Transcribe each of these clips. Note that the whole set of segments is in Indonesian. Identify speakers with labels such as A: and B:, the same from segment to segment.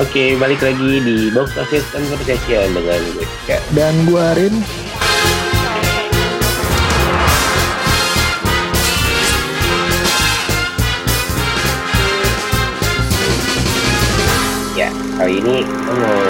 A: Oke, balik lagi di Box Office Conversation dengan gue Cika.
B: Dan gue Arin.
A: Ya, kali ini kita mau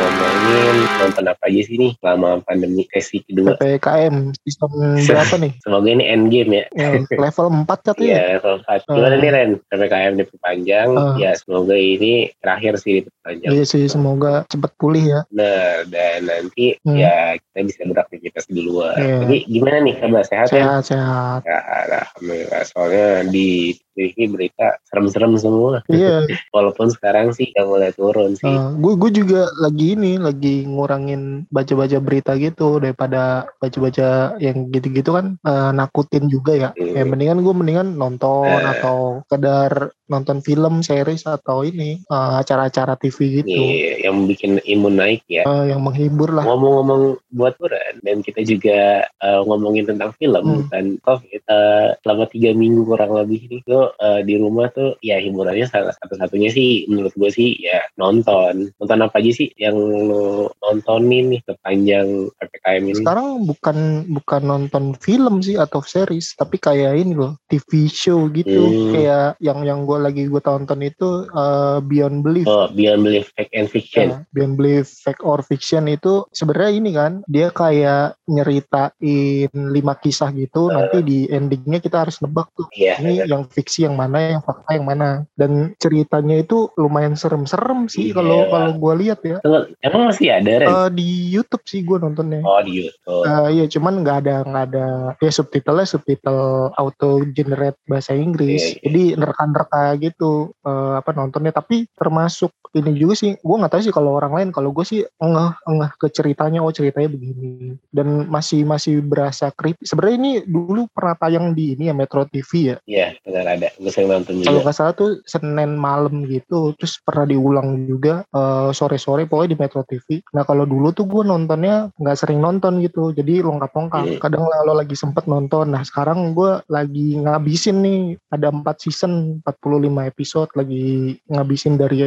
A: ngomongin nonton apa aja sih nih selama pandemi sesi kedua.
B: PPKM season berapa nih?
A: Semoga ini endgame ya.
B: Ya, level 4 katanya.
A: Iya, level 4. Gimana
B: Ah.
A: nih Ren? PPKM diperpanjang.
B: Ah.
A: Ya, semoga ini terakhir sih diperpanjang.
B: Iya sih, semoga cepat pulih ya.
A: Benar, dan nanti
B: Hmm.
A: ya kita bisa beraktivitas di luar.
B: Iya.
A: Jadi gimana nih kabar sehat ya?
B: Sehat-sehat.
A: Ya, alhamdulillah. Soalnya di TV berita serem-serem semua.
B: Iya,
A: Walaupun sekarang sih udah mulai turun sih.
B: gue gue juga lagi ini lagi ngurangin baca-baca berita gitu daripada baca-baca yang gitu-gitu kan eh, nakutin juga ya. Ya mendingan gue mendingan nonton
A: Eh.
B: atau kedar nonton film, series atau ini eh, acara-acara TV gitu.
A: Iya, yang bikin imun naik ya.
B: Eh, yang menghibur lah.
A: Ngomong-ngomong buat buran dan kita juga uh, ngomongin tentang film
B: Hmm.
A: bukan COVID uh, selama tiga minggu kurang lebih ini tuh uh, di rumah tuh ya hiburannya salah satu-satunya sih menurut gue sih ya nonton nonton apa aja sih yang lo nontonin nih sepanjang ppkm ini
B: Sekarang bukan bukan nonton film sih atau series, tapi kayak ini loh TV show gitu.
A: Hmm.
B: Kayak yang yang gue lagi gue tonton itu eh, Beyond Belief.
A: oh Beyond Belief Fact and Fiction
B: Nah, Beyond Belief Fact or Fiction itu sebenarnya ini kan dia kayak nyeritain lima kisah gitu.
A: Eh.
B: Nanti di endingnya kita harus nebak tuh.
A: iya
B: Ini yang fiksi yang mana, yang fakta yang mana. Dan ceritanya itu lumayan serem-serem sih
A: Iya.
B: kalau kalau gue lihat ya.
A: Emang masih ada Ren?
B: Eh, di YouTube sih gue nontonnya.
A: oh di YouTube
B: Eh, iya cuman nggak ada nggak ada ya subtitlenya subtitle auto generate bahasa Inggris
A: Iya, iya.
B: jadi nerka-nerka gitu eh, apa nontonnya. Tapi termasuk ini juga sih gue nggak tahu sih kalau orang lain. Kalau gue sih engeh engeh ke ceritanya oh ceritanya begini. Dan masih masih berasa creepy. Sebenarnya ini dulu pernah tayang di ini ya Metro TV ya?
A: Iya benar ada. Gue sering nonton
B: kalau
A: juga
B: nggak salah tuh Senin malam gitu. Terus pernah diulang juga eh, sore-sore pokoknya di Metro TV nah kalau dulu tuh gue nontonnya nggak sering nonton gitu. Jadi longkap-longkap.
A: Hmm.
B: kadang kalau lagi sempet nonton. Nah sekarang gue lagi ngabisin nih ada 4 season 45 episode lagi ngabisin dari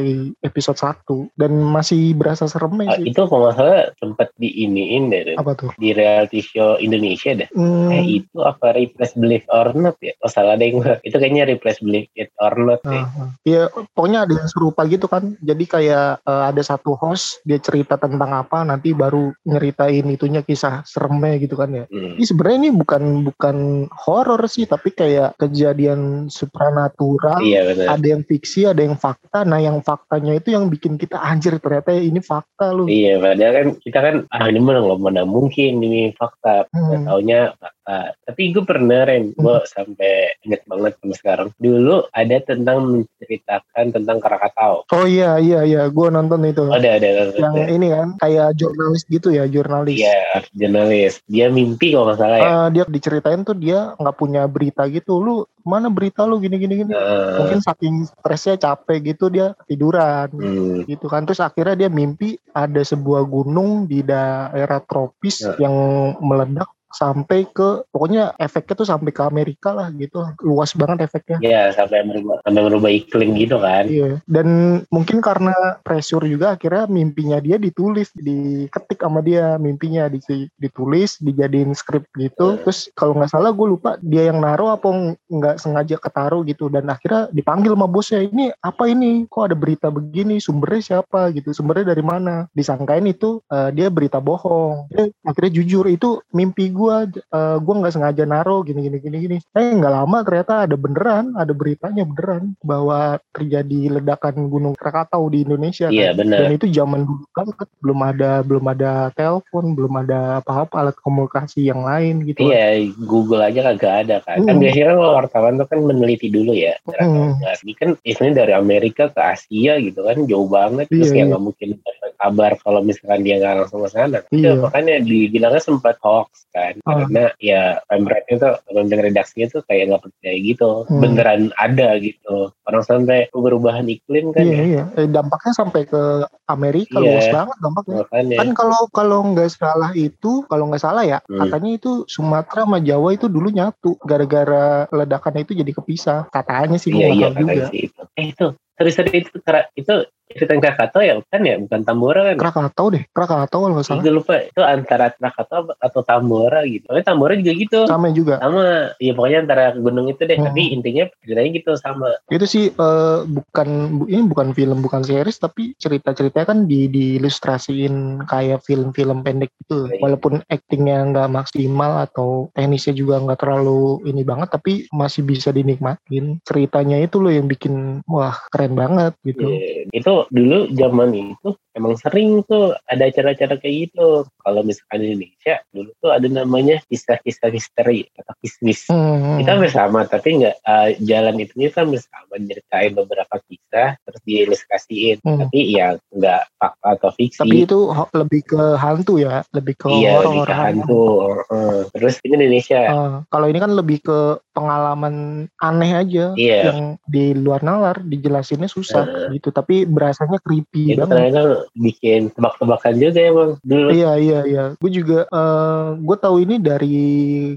B: episode 1 dan masih berasa seremnya
A: Ah,
B: sih
A: itu kalau nggak salah sempet diiniin deh
B: apa tuh
A: di reality show Indonesia dah
B: Hmm,
A: Eh itu apa replace believe or not ya? Oh salah deh gue. Itu kayaknya replace believe it or not deh.
B: Ah, ah. Ya pokoknya ada yang serupa gitu kan. Jadi kayak eh, ada satu host dia cerita tentang apa nanti baru nyeritain itunya kisah seremnya gitu kan ya.
A: Hmm.
B: Ini sebenarnya ini bukan bukan horor sih tapi kayak kejadian supranatural.
A: Iya benar.
B: Ada yang fiksi, ada yang fakta. Nah, yang faktanya itu yang bikin kita anjir ternyata ini fakta lu.
A: Iya padahal kan kita kan ah ini mana nggak mana mungkin ini fakta.
B: Hmm.
A: Taunya fakta. Tapi gue pernah Ren, gue sampai inget banget sampai sekarang. Dulu ada tentang menceritakan tentang Krakatau.
B: Oh iya iya iya, gue nonton itu.
A: Ada ada. ada.
B: Yang ini kan kayak jurnalis gitu ya, jurnalis.
A: Iya jurnalis. Dia mimpi kalau nggak salah ya.
B: Eh, dia diceritain tuh dia nggak punya berita gitu lu mana berita lu? Gini gini gini.
A: Eh,
B: mungkin saking stresnya capek gitu dia tiduran.
A: Hmm.
B: gitu kan. Terus akhirnya dia mimpi ada sebuah gunung di daerah tropis
A: Ya.
B: yang meledak sampai ke pokoknya efeknya tuh sampai ke Amerika lah gitu luas banget efeknya
A: Ya sampai merubah sampai merubah iklim gitu kan.
B: Iya, dan mungkin karena pressure juga akhirnya mimpinya dia ditulis, diketik sama dia mimpinya di- ditulis, dijadiin skrip gitu.
A: Hmm.
B: Terus kalau nggak salah gue lupa dia yang naruh apa ng- nggak sengaja ketaruh gitu. Dan akhirnya dipanggil sama bosnya, ini apa ini? Kok ada berita begini? Sumbernya siapa gitu? Sumbernya dari mana? Disangkain itu eh, dia berita bohong. Dia akhirnya jujur itu mimpi gue, eh, gue nggak sengaja naruh gini gini gini gini. Eh nggak lama ternyata ada beneran, ada beritanya beneran bahwa terjadi ledakan gunung Krakatau di Indonesia. kan.
A: Iya benar.
B: Dan itu zaman dulu banget, belum ada belum ada telepon, belum ada apa-apa alat komunikasi yang lain gitu.
A: Iya, Google aja kagak ada kan. Kan
B: Hmm.
A: biasanya kalau wartawan tuh kan meneliti dulu ya.
B: Hmm.
A: Ini kan eventnya dari Amerika ke Asia gitu kan, jauh banget. Terus
B: Iya,
A: kayak
B: iya.
A: nggak mungkin kabar kalau misalkan dia nggak langsung ke sana.
B: Iya.
A: Ya, makanya dibilangnya sempat hoax kan.
B: Ah.
A: Karena ya pemretnya tuh, pemimpin redaksinya tuh kayak nggak percaya gitu.
B: Hmm.
A: Beneran ada gitu. Orang sampai perubahan iklim kan
B: Iya
A: ya.
B: iya. Eh, dampaknya sampai ke Amerika
A: Iya.
B: luas banget dampaknya.
A: Makanya.
B: Kan kalau kalau nggak salah itu, kalau nggak salah ya,
A: Hmm.
B: katanya itu Sumatera sama Jawa itu dulu nyatu gara-gara ledakan itu jadi kepisah. Katanya sih
A: Iya iya
B: juga.
A: sih itu. Eh itu sorry itu itu cerita Krakatau ya bukan ya? Bukan Tambora kan?
B: Krakatau deh Krakatau kalau nggak salah.
A: Gue lupa itu antara Krakatau atau Tambora gitu. Pokoknya Tambora juga gitu.
B: Sama juga.
A: Sama ya pokoknya antara gunung itu deh.
B: Hmm.
A: tapi intinya ceritanya gitu sama.
B: Itu sih eh, bukan bu- ini bukan film bukan series tapi cerita ceritanya kan di diilustrasiin kayak film-film pendek gitu.
A: Iya.
B: walaupun aktingnya nggak maksimal atau teknisnya juga nggak terlalu ini banget tapi masih bisa dinikmatin. Ceritanya itu loh yang bikin wah keren banget gitu.
A: Iya, itu dulu zaman itu emang sering tuh ada acara-acara kayak gitu. Kalau misalkan di Indonesia dulu tuh ada namanya kisah-kisah misteri atau kismis.
B: Hmm.
A: kita hampir sama tapi nggak eh, jalan itunya kan hampir sama. Nyeritain beberapa kisah terus diilustrasiin.
B: Hmm.
A: tapi ya nggak fakta atau fiksi.
B: Tapi itu lebih ke hantu ya? Lebih ke
A: iya
B: horor
A: lebih ke hantu heeh. terus ini Indonesia.
B: Eh, kalau ini kan lebih ke pengalaman aneh aja
A: Iya.
B: yang di luar nalar dijelasinnya susah gitu. Tapi berasanya creepy
A: itu
B: banget
A: ternyata bikin tebak-tebakan juga emang dulu
B: Iya iya iya. Gue juga eh gue tahu ini dari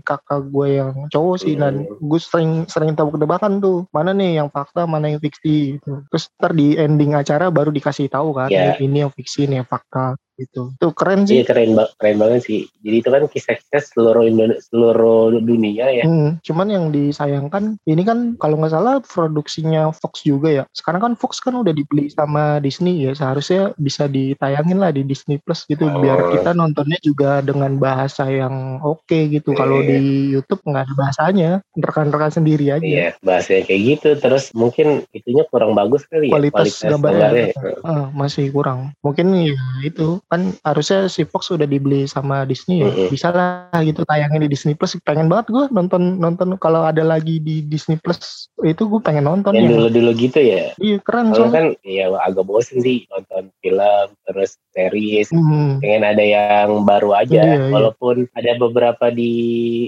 B: kakak gue yang cowok sih dan
A: Hmm.
B: gue sering sering tahu kedebakan tuh mana nih yang fakta mana yang fiksi gitu. Terus ntar di ending acara baru dikasih tahu kan
A: Iya.
B: ini yang fiksi ini yang fakta gitu. Tuh keren sih.
A: Iya keren, ba- keren banget sih. Jadi itu kan kisah-kisah seluruh Indonesia, seluruh dunia ya.
B: Hmm, cuman yang disayangkan ini kan kalau nggak salah produksinya Fox juga ya. Sekarang kan Fox kan udah dibeli sama Disney ya. Seharusnya bisa ditayangin lah di Disney Plus gitu
A: Oh.
B: biar kita nontonnya juga dengan bahasa yang oke gitu. Kalau
A: Iya.
B: di YouTube nggak ada bahasanya, rekan-rekan sendiri aja.
A: Iya, bahasanya kayak gitu. Terus mungkin itunya kurang bagus kali ya.
B: Kualitas gambarnya.
A: gambarnya.
B: Ah, masih kurang. Mungkin ya itu kan harusnya si Fox udah dibeli sama Disney ya. Bisa lah gitu tayangin di Disney Plus. Pengen banget gue nonton nonton kalau ada lagi di Disney Plus itu gue pengen nonton
A: Yang
B: ya.
A: dulu-dulu gitu ya.
B: Iya keren soalnya.
A: kan ya agak bosen sih nonton film, terus series.
B: Hmm.
A: Pengen ada yang baru aja.
B: Iya, iya.
A: Walaupun ada beberapa di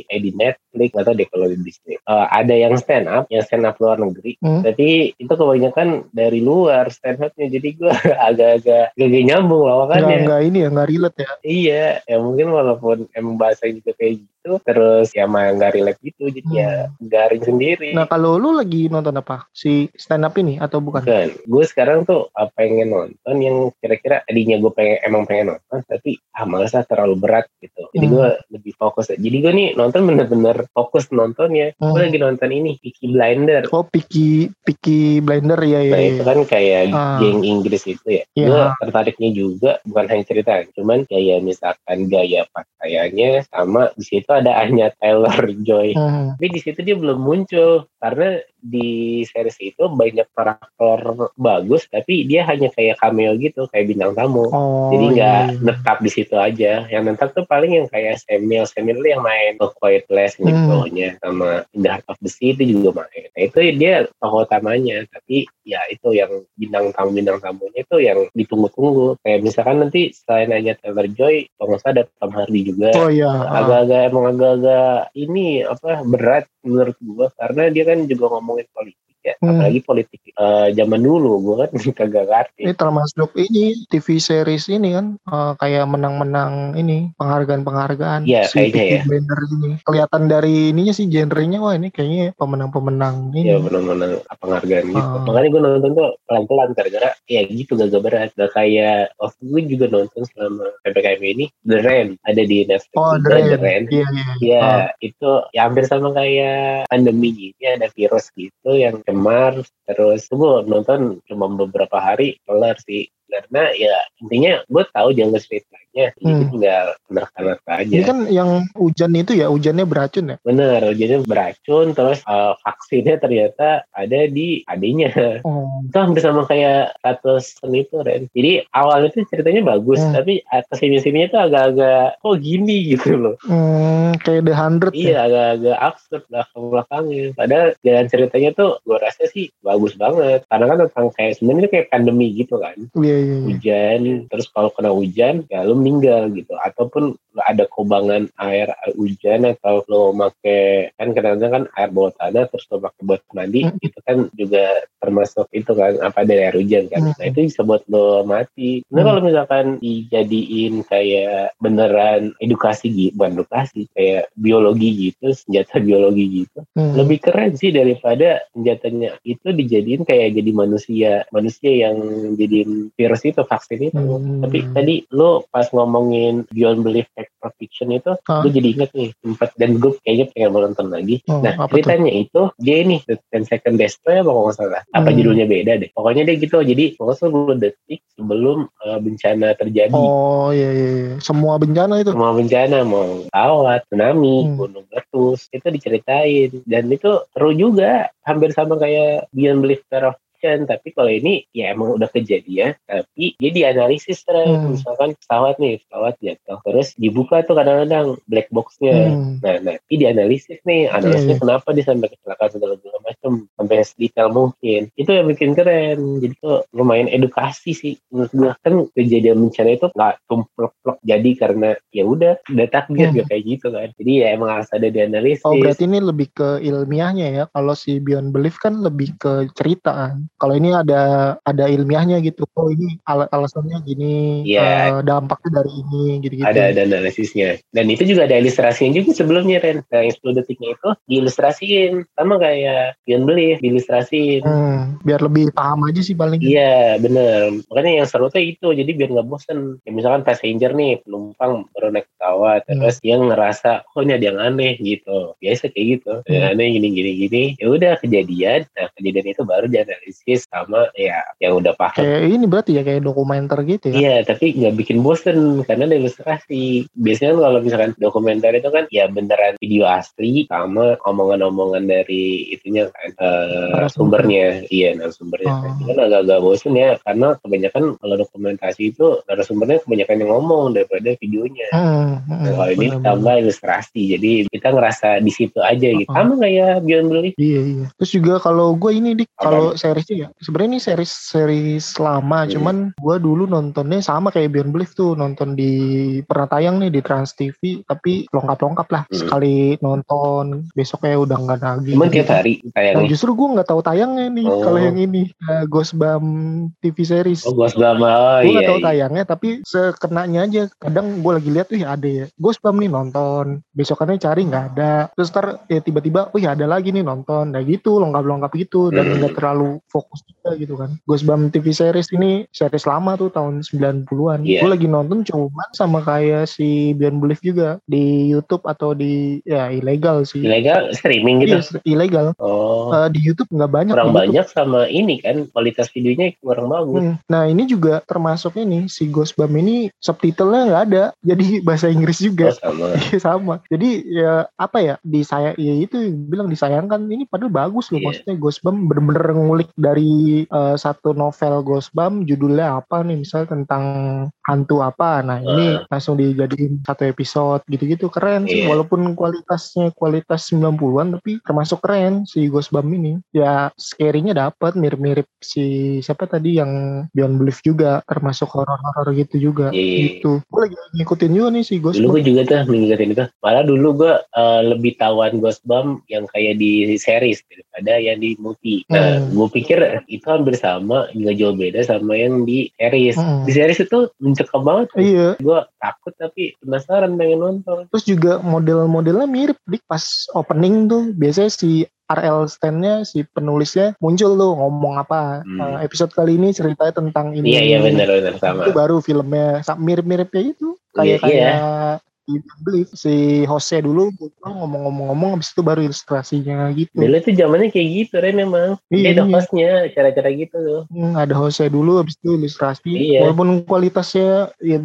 A: eh, di Netflix atau deh kalau di Disney. Eh, ada yang stand up, yang stand up luar negeri.
B: Hmm.
A: Tapi itu kebanyakan dari luar stand upnya. Jadi gue agak-agak gak nyambung
B: Nggak,
A: lawakannya.
B: nggak ini ya nggak relate ya.
A: Iya, ya mungkin walaupun emang bahasa juga kayak gitu, terus ya mah nggak relate gitu, jadi ya garing sendiri.
B: Nah kalau lu lagi nonton apa? Si stand up ini atau bukan?
A: Bukan, gue sekarang tuh uh, pengen nonton yang kira-kira tadinya gue pengen emang pengen nonton, tapi ah males lah terlalu berat gitu. Jadi
B: Hmm.
A: gue lebih fokus. Jadi gue nih nonton bener-bener fokus nontonnya.
B: Hmm.
A: Gue lagi nonton ini Peaky Blinder.
B: Oh Peaky Peaky Blinder ya ya.
A: Nah
B: ya.
A: itu kan kayak
B: Ah.
A: geng Inggris itu ya.
B: Iya.
A: Gue tertariknya juga bukan hanya cerita, cuman kayak misalkan gaya pakaiannya sama di situ ada Anya Taylor Joy.
B: Hmm.
A: Tapi di situ dia belum muncul karena di series itu banyak karakter bagus tapi dia hanya kayak cameo gitu kayak bintang tamu.
B: Oh.
A: Jadi nggak
B: iya.
A: netap di situ aja. Yang netap tuh paling yang kayak Samuel Samuel yang main A Quiet Place
B: Hmm.
A: gitu sama In the Heart of the Sea itu juga main. Nah itu dia tokoh utamanya. Tapi ya itu yang bintang tamu bintang tamunya itu yang ditunggu-tunggu. Kayak misalkan nanti selain Anya Taylor Joy, kalau nggak salah ada Tom Hardy juga.
B: Oh iya.
A: Agak-agak emang agak-agak ini apa berat menurut gua. Karena dia kan juga ngomongin politik ya.
B: Hmm.
A: Apalagi politik eh, zaman dulu gua kan kagak ngerti.
B: Ini termasuk ini TV series ini kan eh, kayak menang-menang ini penghargaan-penghargaan
A: Iya,
B: si
A: kayaknya ya.
B: Blinders ini. Kelihatan dari ininya sih genrenya wah ini kayaknya pemenang-pemenang ini.
A: Ya benar-benar penghargaan gitu.
B: Ah.
A: Makanya gue nonton tuh pelan-pelan gara-gara ya gitu gak berat. Gak kayak waktu gue juga nonton selama PPKM ini The Rain ada di Netflix
B: Oh, The
A: The
B: Rain.
A: Rain.
B: Iya iya.
A: Ya
B: Ah.
A: itu ya hampir sama kayak pandemi gini ada virus gitu yang cemar terus gue nonton cuma beberapa hari kelar sih karena ya intinya gue tahu jangan ceritanya jadi
B: Hmm.
A: tinggal menerka-nerka aja
B: Ini kan yang hujan itu ya hujannya beracun ya.
A: bener jadi beracun terus eh, vaksinnya ternyata ada di adanya
B: Oh.
A: itu hampir sama kayak status itu Ren. Jadi awalnya tuh ceritanya bagus,
B: Hmm.
A: tapi atas sini sininya tuh agak-agak kok gini gitu loh.
B: Hmm, kayak The Hundred ya.
A: Iya agak-agak absurd belakang belakangnya. Padahal jalan ceritanya tuh gue rasa sih bagus banget. Karena kan tentang kayak sebenarnya kayak pandemi gitu kan.
B: Iya iya.
A: hujan terus kalau kena hujan ya lu meninggal gitu ataupun ada kobangan air hujan atau lo make kan kadang-kadang kan air bawah tanah terus lo pakai buat mandi
B: Hmm.
A: itu kan juga termasuk itu kan apa dari air hujan kan
B: Hmm.
A: nah itu bisa buat lo mati nah
B: Hmm.
A: kalau misalkan dijadiin kayak beneran edukasi gitu bukan edukasi kayak biologi gitu senjata biologi gitu
B: Hmm.
A: lebih keren sih daripada senjatanya itu dijadiin kayak jadi manusia manusia yang jadiin virus itu vaksin itu
B: Hmm.
A: tapi tadi lo pas ngomongin Beyond Belief Fact Fiction itu
B: Ah.
A: gue jadi inget nih tempat dan gue kayaknya pengen nonton lagi
B: Oh,
A: nah
B: apa tuh?
A: ceritanya itu dia ini The 10 Second Destroy apa kalau nggak salah apa
B: Hmm.
A: judulnya beda deh pokoknya dia gitu jadi pokoknya 10 detik sebelum uh, bencana terjadi
B: Oh iya, iya iya. Semua bencana itu.
A: semua bencana mau kawat, tsunami,
B: Hmm.
A: gunung meletus itu diceritain dan itu seru juga hampir sama kayak Beyond Belief Fear of Fiction tapi kalau ini ya emang udah kejadian tapi dia dianalisis terus
B: Hmm.
A: misalkan pesawat nih pesawat jatuh terus dibuka tuh kadang-kadang black boxnya
B: Hmm.
A: Nah, nanti dianalisis nih, analisisnya
B: Iya, iya.
A: kenapa dia sampai kecelakaan segala segala macam, sampai detail mungkin. Itu yang bikin keren. Jadi tuh lumayan edukasi sih. Menurut gua kan kejadian bencana itu nggak tumplek-plek jadi karena ya udah udah takdir
B: Hmm.
A: gak kayak gitu kan. Jadi ya emang harus ada dianalisis.
B: Oh berarti ini lebih ke ilmiahnya ya. Kalau si Beyond Belief kan lebih ke cerita kan. Kalau ini ada ada ilmiahnya gitu. Oh ini al- alasannya gini,
A: Iya.
B: eh, dampaknya dari ini gitu-gitu.
A: ada ada analisisnya dan itu juga ada ilustrasinya juga sebelumnya Ren nah yang 10 detiknya itu diilustrasiin sama kayak Beyond Belief diilustrasiin
B: Hmm, biar lebih paham aja sih paling.
A: Iya bener Makanya yang seru tuh itu Jadi biar nggak bosen ya, Misalkan passenger nih Penumpang baru naik pesawat
B: Hmm.
A: Terus dia ngerasa Oh ini ada yang aneh gitu Biasa kayak gitu yang
B: Hmm.
A: aneh gini gini gini Ya udah kejadian Nah kejadian itu baru dianalisis Sama ya Yang udah paham
B: Kayak ini berarti ya kayak dokumenter gitu ya.
A: Iya, tapi nggak bikin bosen karena ada ilustrasi. Biasanya kalau misalkan dokumenter itu kan ya beneran video asli sama omongan-omongan dari itunya kan
B: Narasumber.
A: sumbernya. Iya, narasumbernya.
B: Oh.
A: Itu kan agak-agak bosen ya karena kebanyakan kalau dokumentasi itu narasumbernya kebanyakan yang ngomong daripada videonya.
B: Hmm,
A: Nah, kalau ini tambah ilustrasi, jadi kita ngerasa di situ aja gitu.
B: Oh.
A: Sama kayak Beyond Belief.
B: Iya iya. Terus juga kalau gue ini dik, kalau seriesnya ya, sebenarnya ini series series lama,
A: Hmm.
B: cuman gue dulu nontonnya sama kayak Beyond Belief tuh, nonton di pernah tayang nih di Trans TV, tapi lengkap-lengkap lah.
A: Hmm.
B: Sekali nonton, besoknya udah nggak lagi.
A: Cuman tiap hari
B: Nah, justru gue nggak tahu tayangnya nih
A: Oh.
B: kalau yang ini uh, Ghostbump TV series.
A: Oh, Ghost Bama. Oh,
B: gue
A: iya.
B: gak tahu
A: iya.
B: tayangnya tapi sekenanya aja kadang gue lagi lihat wih ada ya Ghostbump nih nonton besokannya cari nggak ada terus ntar ya tiba-tiba wih ada lagi nih nonton nah gitu lengkap-lengkap gitu dan
A: Hmm.
B: nggak terlalu fokus juga gitu kan Ghostbump TV series ini series lama tuh tahun 90-an
A: Iya.
B: gue lagi nonton cuman sama kayak si Beyond Belief juga di YouTube atau di ya ilegal sih
A: Ilegal streaming gitu.
B: Iya, ilegal
A: Oh.
B: Eh, di YouTube nggak banyak
A: kurang
B: di YouTube.
A: banyak sama ini kan kualitas videonya kurang bagus.
B: Hmm. Nah ini juga termasuk ini si Ghostbump ini subtitlenya nggak ada, jadi bahasa Inggris
A: Oh,
B: juga.
A: sama.
B: Iya, sama. Jadi ya apa ya disayang ya itu bilang disayangkan ini padahal bagus loh
A: Iya.
B: maksudnya Ghostbump bener-bener ngulik dari eh, satu novel Ghostbump judulnya apa nih misal tentang hantu apa. Nah ini langsung dijadiin satu episode gitu-gitu keren sih
A: Iya.
B: walaupun kualitasnya kualitas 90-an tapi termasuk keren si Ghostbump ini. Ya scary-nya dapat mirip-mirip si siapa tadi yang Beyond Belief juga termasuk horor-horor gitu juga
A: iya.
B: gitu. Gue lagi ngikutin juga nih si
A: Dulu
B: Ghostbump.
A: gue juga tuh ngikutin itu. Malah dulu gue eh, lebih tawan Ghostbump yang kayak di series daripada yang di movie. Nah,
B: Hmm.
A: gue pikir itu hampir sama, nggak jauh beda sama yang di series.
B: Hmm.
A: Di series itu mencekam banget.
B: Iya,
A: Gue takut tapi penasaran pengen nonton.
B: terus juga model-modelnya mirip dik pas opening tuh biasanya si RL stand-nya si penulisnya muncul tuh ngomong apa
A: Hmm.
B: Eh, episode kali ini ceritanya tentang ini
A: Iya iya benar-benar sama.
B: itu baru filmnya Sa- mirip-mirip kayak itu
A: Iya,
B: kayak kayak di Belief si Jose dulu ngomong-ngomong habis itu baru ilustrasinya gitu
A: Dulu itu zamannya kayak gitu Ren memang.
B: Iya,
A: ada
B: iya.
A: hostnya, cara-cara gitu tuh.
B: Hmm, ada Jose dulu habis itu ilustrasi
A: Iya.
B: walaupun kualitasnya ya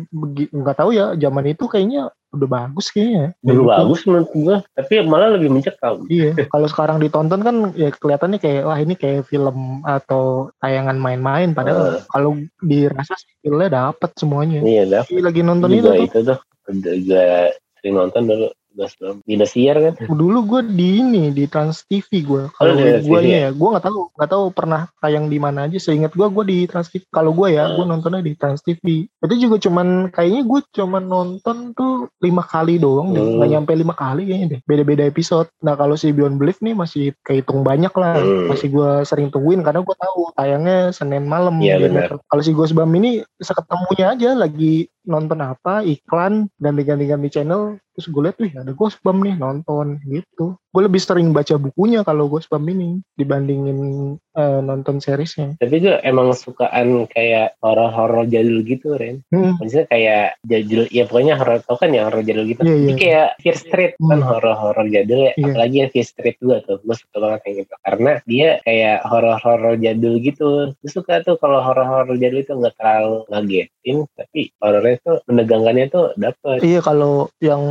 B: nggak tahu ya zaman itu kayaknya udah bagus kayaknya
A: Dulu
B: Gitu.
A: bagus menurut gue, tapi malah lebih mencekam.
B: Iya, kalau sekarang ditonton kan ya kelihatannya kayak wah ini kayak film atau tayangan main-main padahal
A: Eh.
B: kalau dirasa sih feel-nya dapet semuanya.
A: Iya.
B: Iya, lagi nonton itu
A: juga
B: tuh.
A: itu tuh juga sering nonton dulu Gosbam di Indosiar kan?
B: Dulu gue di ini di Trans TV gue kalau
A: Oh, Trans
B: gue
A: TV
B: ya? gue nggak tahu nggak tahu pernah tayang di mana aja. Seingat gue gue di Trans TV kalau gue ya
A: Hmm.
B: gue nontonnya di Trans TV itu juga cuman kayaknya gue cuman nonton tuh lima kali doang deh.
A: Hmm.
B: nggak nyampe lima kali kayaknya deh. Beda-beda episode. Nah kalau si Beyond Belief nih masih kehitung banyak lah.
A: Hmm.
B: masih gue sering tungguin karena gue tahu tayangnya Senin malam gitu.
A: benar.
B: kalau si Gosbam ini seketemunya aja lagi nonton apa iklan ganti-ganti-ganti channel terus gue liat wih ada Gosbam nih nonton gitu. Gue lebih sering baca bukunya kalau Gosbam ini dibandingin eh, nonton seriesnya.
A: Tapi gue emang sukaan kayak horor-horor jadul gitu Ren.
B: Hmm,
A: maksudnya kayak jadul ya pokoknya horor tau kan ya horor jadul gitu? Jadi
B: iya.
A: kayak Fear Street kan
B: Hmm.
A: horor-horor jadul ya.
B: Iya.
A: apalagi yang Fear Street juga tuh gue suka banget yang gitu karena dia kayak horor-horor jadul gitu. Gue suka tuh kalau horor-horor jadul itu nggak terlalu ngagetin tapi horornya tuh menegangkannya tuh dapet
B: iya kalau yang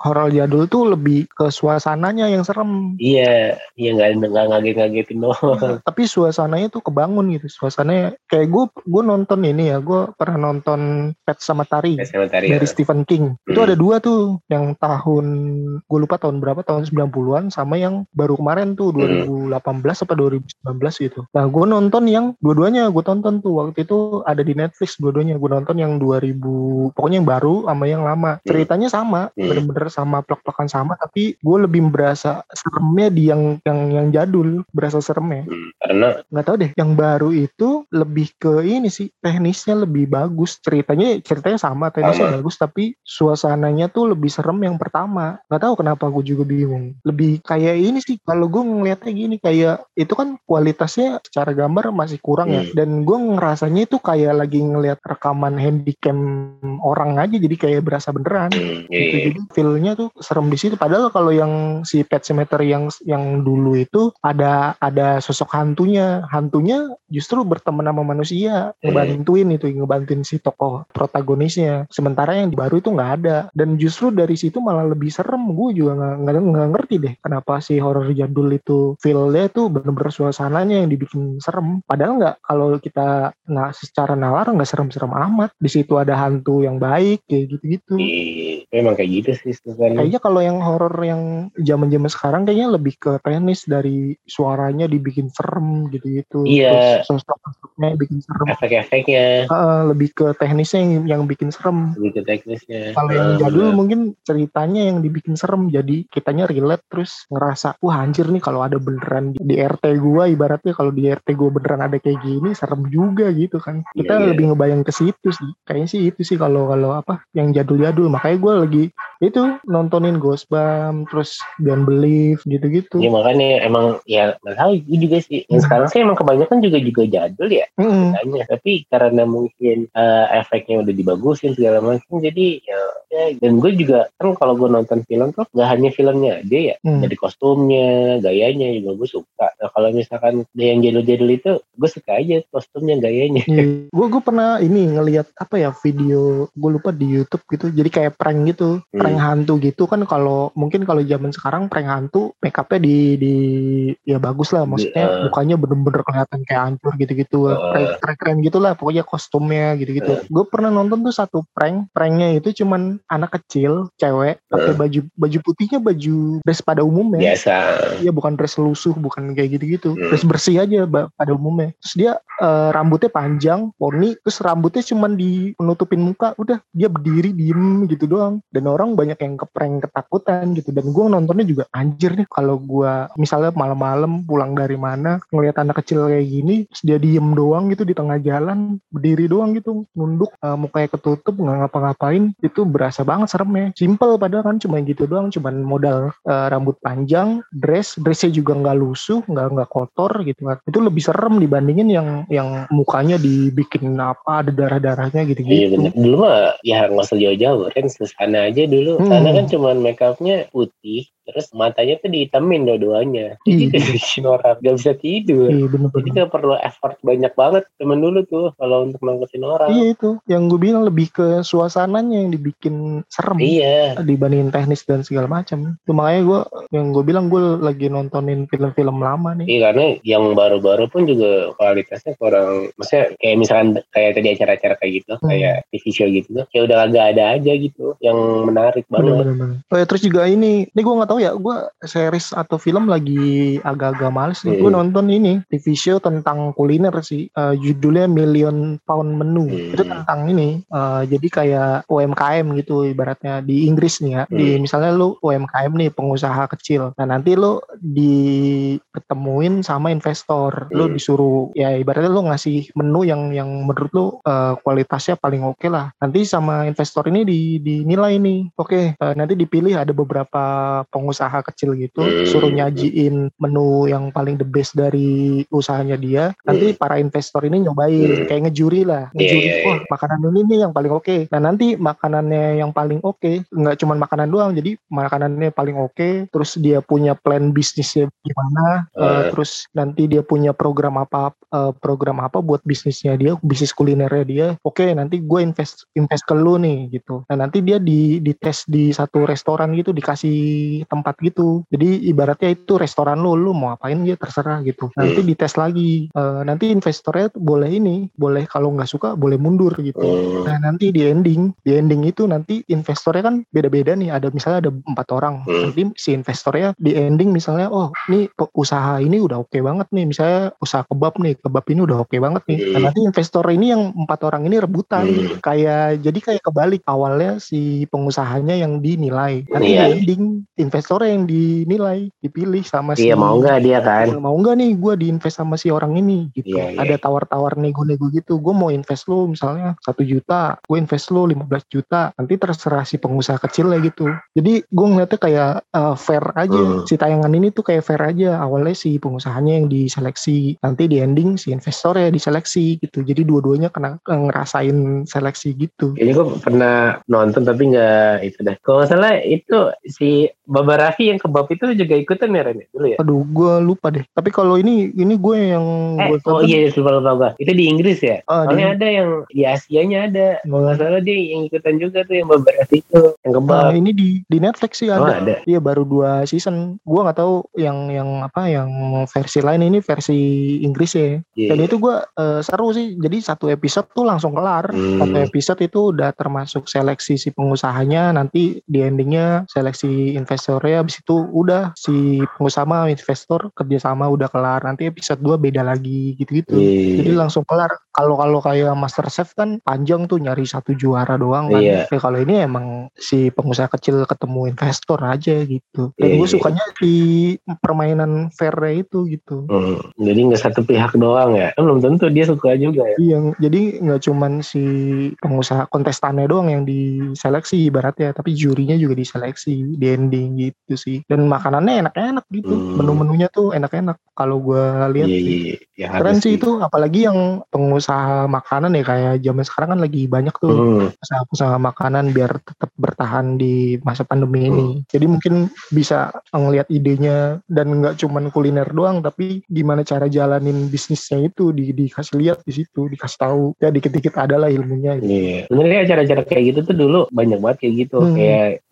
B: horor jadul tuh lebih ke suasananya yang serem
A: iya iya nggak nggak ngaget-ngagetin doang
B: tapi suasananya tuh kebangun gitu suasananya kayak gue gue nonton ini ya gue pernah nonton Pet Sematari dari Stephen King. Itu
A: Hmm.
B: ada dua tuh, yang tahun gue lupa tahun berapa, tahun 90-an sama yang baru kemarin tuh
A: Hmm.
B: 2018 apa 2019 gitu. Nah, gue nonton yang dua-duanya gue tonton tuh waktu itu ada di Netflix dua-duanya. Gue nonton yang 2000 pokoknya yang baru sama yang lama. Ceritanya sama,
A: Hmm.
B: bener-bener sama plek-plekan sama tapi gue lebih berasa seremnya di yang yang yang jadul, berasa seremnya
A: Hmm, karena
B: nggak tahu deh yang baru itu lebih ke ini sih teknisnya lebih bagus ceritanya ceritanya sama teknisnya
A: Sama.
B: bagus tapi suasananya tuh lebih serem yang pertama nggak tahu kenapa gue juga bingung lebih kayak ini sih kalau gue ngeliatnya gini kayak itu kan kualitasnya secara gambar masih kurang ya
A: Hmm.
B: dan gue ngerasanya itu kayak lagi ngeliat rekaman handycam orang aja jadi kayak berasa beneran
A: hmm, iya,
B: gitu.
A: iya.
B: Jadi feel-nya tuh serem di situ. Padahal kalau yang si Pet Cemetery yang yang dulu itu ada ada sosok hantunya. Hantunya justru berteman sama manusia,
A: Hmm.
B: ngebantuin itu, ngebantuin si tokoh protagonisnya. Sementara yang baru itu nggak ada. Dan justru dari situ malah lebih serem. Gue juga nggak nggak nggak ngerti deh kenapa si horror jadul itu feel-nya tuh bener-bener suasananya yang dibikin serem. Padahal nggak kalau kita nggak secara nalar nggak serem-serem amat. Di situ ada hantu yang baik kayak gitu-gitu.
A: Iya, memang kayak gitu sih sebenarnya.
B: Kayaknya kalau yang horor yang zaman-zaman sekarang kayaknya lebih ke teknis dari suaranya dibikin serem gitu-gitu.
A: Iya.
B: Terus sosok-sosoknya bikin serem.
A: efek-efeknya
B: Heeh, lebih ke teknisnya yang, yang bikin serem.
A: lebih ke teknisnya
B: Kalau yang jadul mungkin ceritanya yang dibikin serem jadi kitanya relate terus ngerasa wah anjir nih kalau ada beneran di, di RT gua ibaratnya kalau di RT gua beneran ada kayak gini serem juga gitu kan. Kita
A: Iya, iya.
B: lebih ngebayang ke situ sih. Kayaknya sih itu sih kalau kalau apa yang jadul-jadul makanya gua lagi itu nontonin Ghostbump terus Beyond Belief gitu-gitu.
A: Ya makanya emang ya nggak tahu gue juga sih. Yang
B: Hmm.
A: sekarang sih emang kebanyakan juga juga jadul ya katanya. Tapi karena mungkin eh, efeknya udah dibagusin segala macam jadi ya, ya dan gue juga kan kalau gue nonton film tuh nggak hanya filmnya aja ya
B: Hmm.
A: dari kostumnya gayanya juga gue suka nah kalau misalkan yang jadul-jadul itu gue suka aja kostumnya gayanya
B: Gue gue Iya. pernah ini ngelihat apa ya video gue lupa di YouTube gitu. Jadi kayak prank gitu, prank hantu gitu kan kalau mungkin kalau zaman sekarang prank hantu make upnya di di ya bagus lah maksudnya
A: Di, eh.
B: mukanya bener-bener kelihatan kayak hancur gitu-gitu.
A: Eh.
B: Prank- Keren-keren gitu lah pokoknya kostumnya gitu-gitu. Gue pernah nonton tuh satu prank, pranknya itu cuman anak kecil, cewek pakai
A: Eh.
B: baju baju putihnya baju dress pada umumnya.
A: biasa
B: Iya bukan dress lusuh, bukan kayak gitu-gitu.
A: Hmm.
B: Dress bersih aja pada umumnya. Terus dia eh, rambutnya panjang, poni, terus rambutnya cuman di penutupin muka, udah dia berdiri diem gitu doang. Dan orang banyak yang keprank ketakutan gitu. Dan gue nontonnya juga anjir nih kalau gue misalnya malam-malam pulang dari mana ngelihat anak kecil kayak gini, terus dia diem doang gitu di tengah jalan, berdiri doang gitu, nunduk, eh, mukanya ketutup nggak ngapa-ngapain, itu berasa banget seremnya. Simple padahal kan cuma gitu doang, cuman modal eh, rambut panjang, dress, dressnya juga nggak lusuh, nggak nggak kotor gitu kan. Itu lebih serem dibandingin yang yang mukanya dibikin apa ada darah-darahnya
A: Iya
B: gitu-gitu.
A: bener. Dulu mah ya nggak usah jauh-jauh kan sana aja dulu.
B: Hmm.
A: Sana kan cuman make upnya putih, terus matanya tuh dihitamin dua-duanya jadi
B: Iya.
A: bikin orang gak bisa tidur
B: Iya
A: jadi
B: bener-bener.
A: gak perlu effort banyak banget temen dulu tuh kalau untuk nangketin orang
B: Iya itu yang gue bilang lebih ke suasananya yang dibikin serem
A: iya
B: dibandingin teknis dan segala macam. Itu makanya gue yang gue bilang gue lagi nontonin film-film lama nih.
A: Iya karena yang baru-baru pun juga kualitasnya kurang maksudnya kayak misalkan kayak tadi acara-acara kayak gitu
B: Hmm.
A: kayak TV show gitu kayak udah agak ada aja gitu yang menarik banget
B: Bener-bener. Oh ya, terus juga ini, ini gue nggak tahu ya, gue series atau film lagi agak-agak males nih. Gue
A: Hmm.
B: nonton ini TV show tentang kuliner sih, Eh, judulnya Million Pound Menu.
A: Hmm.
B: Itu tentang ini, eh, jadi kayak UMKM gitu ibaratnya di Inggris nih ya. Di misalnya lu UMKM nih pengusaha kecil. Nah nanti lu diketemuin sama investor, lu
A: Hmm.
B: disuruh ya ibaratnya lu ngasih menu yang yang menurut lu eh, kualitasnya paling oke lah. Nanti sama investor ini di, dinilai nih, oke eh, nanti dipilih ada beberapa pengusaha kecil gitu,
A: Hmm.
B: suruh nyajiin menu yang paling the best dari usahanya dia. Nanti para investor ini nyobain
A: Hmm.
B: kayak ngejuri lah,
A: Iya,
B: ngejuri
A: iya, iya.
B: wah makanan ini nih yang paling oke. Nah nanti makanannya yang paling oke, nggak cuma makanan doang, jadi makanannya paling oke, terus dia punya plan bisnisnya gimana, eh,
A: Eh.
B: terus nanti dia punya program apa eh, program apa buat bisnisnya dia, bisnis kulinernya dia. Oke, nanti gue invest invest ke lu nih gitu. Nah nanti dia di dites di satu restoran gitu, dikasih tempat gitu. Jadi ibaratnya itu restoran lu, lu mau apain dia terserah gitu. Nanti
A: Hmm.
B: dites lagi. Eh, nanti investornya boleh ini, boleh kalau nggak suka boleh mundur gitu.
A: Hmm.
B: Nah nanti di ending, di ending itu nanti investornya kan beda-beda nih. Ada misalnya ada empat orang.
A: Hmm.
B: Nanti si investornya di ending misalnya, oh ini usaha ini udah oke banget nih. Misalnya usaha kebab nih, kebab ini udah oke banget nih. Nah nanti investor ini yang empat orang ini rebutan. Kayak jadi kayak kebalik. Awalnya si pengusahanya yang dinilai. Nanti
A: Iya.
B: di ending investornya yang dinilai, dipilih sama si
A: iya mau nggak dia kan?
B: mau nggak nih gue diinvest sama si orang ini gitu.
A: Iya, iya.
B: ada tawar-tawar nego-nego gitu gue mau invest lu misalnya satu juta gue invest lu 15 juta nanti terserah si pengusaha kecil lah gitu. Jadi gue ngeliatnya kayak uh, fair aja.
A: Hmm.
B: si tayangan ini tuh kayak fair aja. Awalnya si pengusahanya yang diseleksi nanti di ending si investor ya diseleksi gitu. Jadi dua-duanya kena ngerasain seleksi gitu.
A: Ini gue pernah nonton tapi nggak itu dah kalau nggak salah itu si Baba Raffi yang kebab itu juga ikutan ya Ren dulu ya
B: aduh gue lupa deh tapi kalau ini ini gue yang
A: eh
B: gue
A: oh iya lupa lupa lupa itu di Inggris ya
B: Ah, di-
A: soalnya ada yang di Asianya ada kalau nggak salah dia yang ikutan juga tuh yang Raffi itu yang
B: Nah,
A: kebab
B: ini di di Netflix sih
A: oh
B: ada.
A: ada
B: Iya baru dua season. Gua nggak tahu yang yang apa yang versi lain ini versi Inggris ya.
A: Iya.
B: Dan itu gua eh, seru sih. Jadi satu episode tuh langsung kelar.
A: Hmm.
B: Satu episode itu udah termasuk seleksi si pengusahanya. Nanti di endingnya seleksi investornya. Habis itu udah si pengusaha sama investor kerjasama udah kelar. Nanti episode 2 beda lagi gitu-gitu.
A: Iya.
B: Jadi langsung kelar. Kalau kalau kayak Master Chef kan panjang tuh nyari satu juara doang kan.
A: Iya.
B: Ya, kalau ini emang si pengusaha kecil ketemu investor aja gitu. Dan
A: Iya,
B: gue
A: iya.
B: sukanya di permainan fair itu gitu.
A: Hmm, jadi nggak satu pihak doang ya belum tentu dia suka juga ya
B: Yang jadi nggak cuman si pengusaha kontestannya doang yang diseleksi ibaratnya, tapi jurinya juga diseleksi di ending gitu sih. Dan makanannya enak-enak gitu.
A: Hmm.
B: Menu-menunya tuh enak-enak. Kalau gue lihat
A: iya
B: sih.
A: iya ya
B: Keren sih itu, apalagi yang pengusaha makanan ya kayak zaman sekarang kan lagi banyak tuh
A: Hmm,
B: usaha-usaha makanan biar tetap bertahan di masa pandemi ini.
A: Hmm.
B: Jadi mungkin bisa ngelihat idenya dan nggak cuman kuliner doang, tapi gimana cara jalanin bisnisnya itu di, dikasih lihat di situ, dikasih tahu. Ya dikit-dikit ada lah ilmunya. Gitu.
A: Iya, sebenarnya acara-acara kayak gitu tuh dulu banyak banget kayak gitu.
B: Hmm.
A: Kayak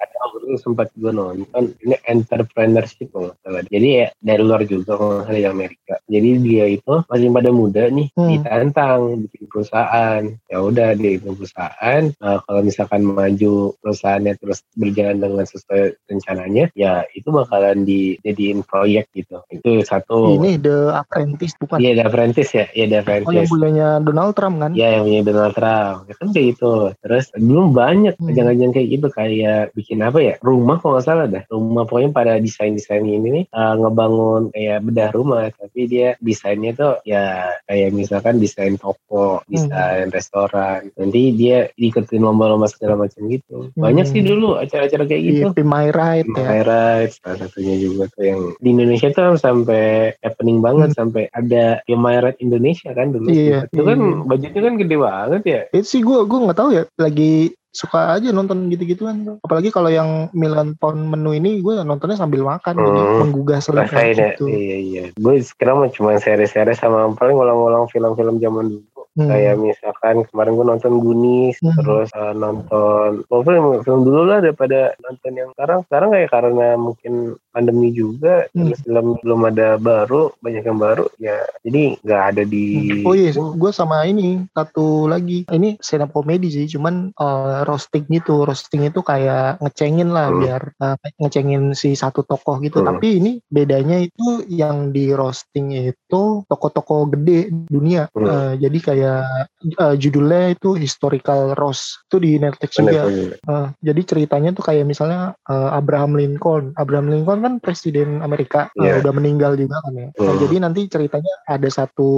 A: sempat gue nonton ini entrepreneurship kalau salah. Jadi ya dari luar juga kalau dari Amerika. Jadi dia itu masih pada muda nih
B: Hmm.
A: ditantang bikin perusahaan. Ya udah dia bikin perusahaan. Nah, kalau misalkan maju perusahaannya terus berjalan dengan sesuai rencananya, ya itu bakalan dijadiin proyek gitu. Itu satu.
B: Ini The Apprentice bukan?
A: Iya, The Apprentice ya. Iya, The
B: Oh yang
A: Apprentice.
B: punyanya Donald Trump kan?
A: Ya yang punya Donald Trump ya kan kayak gitu terus belum banyak
B: Hmm.
A: ajang-ajang kayak gitu kayak bikin apa ya rumah kalau nggak salah dah rumah pokoknya pada desain-desain ini nih uh, ngebangun kayak bedah rumah tapi dia desainnya tuh ya kayak misalkan desain toko desain restoran nanti dia ikutin lomba-lomba segala macam gitu banyak
B: Hmm.
A: sih dulu acara-acara kayak gitu
B: Be My Right ya.
A: My Rights salah satunya juga tuh yang di Indonesia tuh sampai happening banget sampai ada Be My Right Indonesia kan dulu
B: Hmm. Iya,
A: itu kan
B: iya.
A: budgetnya kan gede banget ya
B: Itu sih gue gue nggak tahu ya lagi suka aja nonton gitu-gituan apalagi kalau yang Milan Pound menu ini gue nontonnya sambil makan hmm. jadi menggugah selera
A: ya. gitu. iya iya gue sekarang cuma seri-seri sama paling ngulang-ngulang film-film zaman dulu Hmm. Kayak misalkan kemarin gue nonton Gunis, hmm. terus uh, nonton oh, film film dulu lah daripada nonton yang sekarang. Sekarang kayak karena mungkin pandemi juga, hmm. film belum ada baru, banyak yang baru, ya jadi nggak ada di.
B: Hmm. Oh iya, gue sama ini satu lagi. Ini stand up komedi sih, cuman uh, roasting gitu, roasting itu kayak ngecengin lah hmm. biar uh, ngecengin si satu tokoh gitu. Hmm. Tapi ini bedanya itu yang di roasting itu toko-toko gede dunia. Hmm. Uh, jadi kayak uh, judulnya itu historical rose itu di Netflix juga. Uh, jadi ceritanya tuh kayak misalnya uh, Abraham Lincoln. Abraham Lincoln kan presiden Amerika yeah. uh, udah meninggal juga kan ya. Uh. Nah, jadi nanti ceritanya ada satu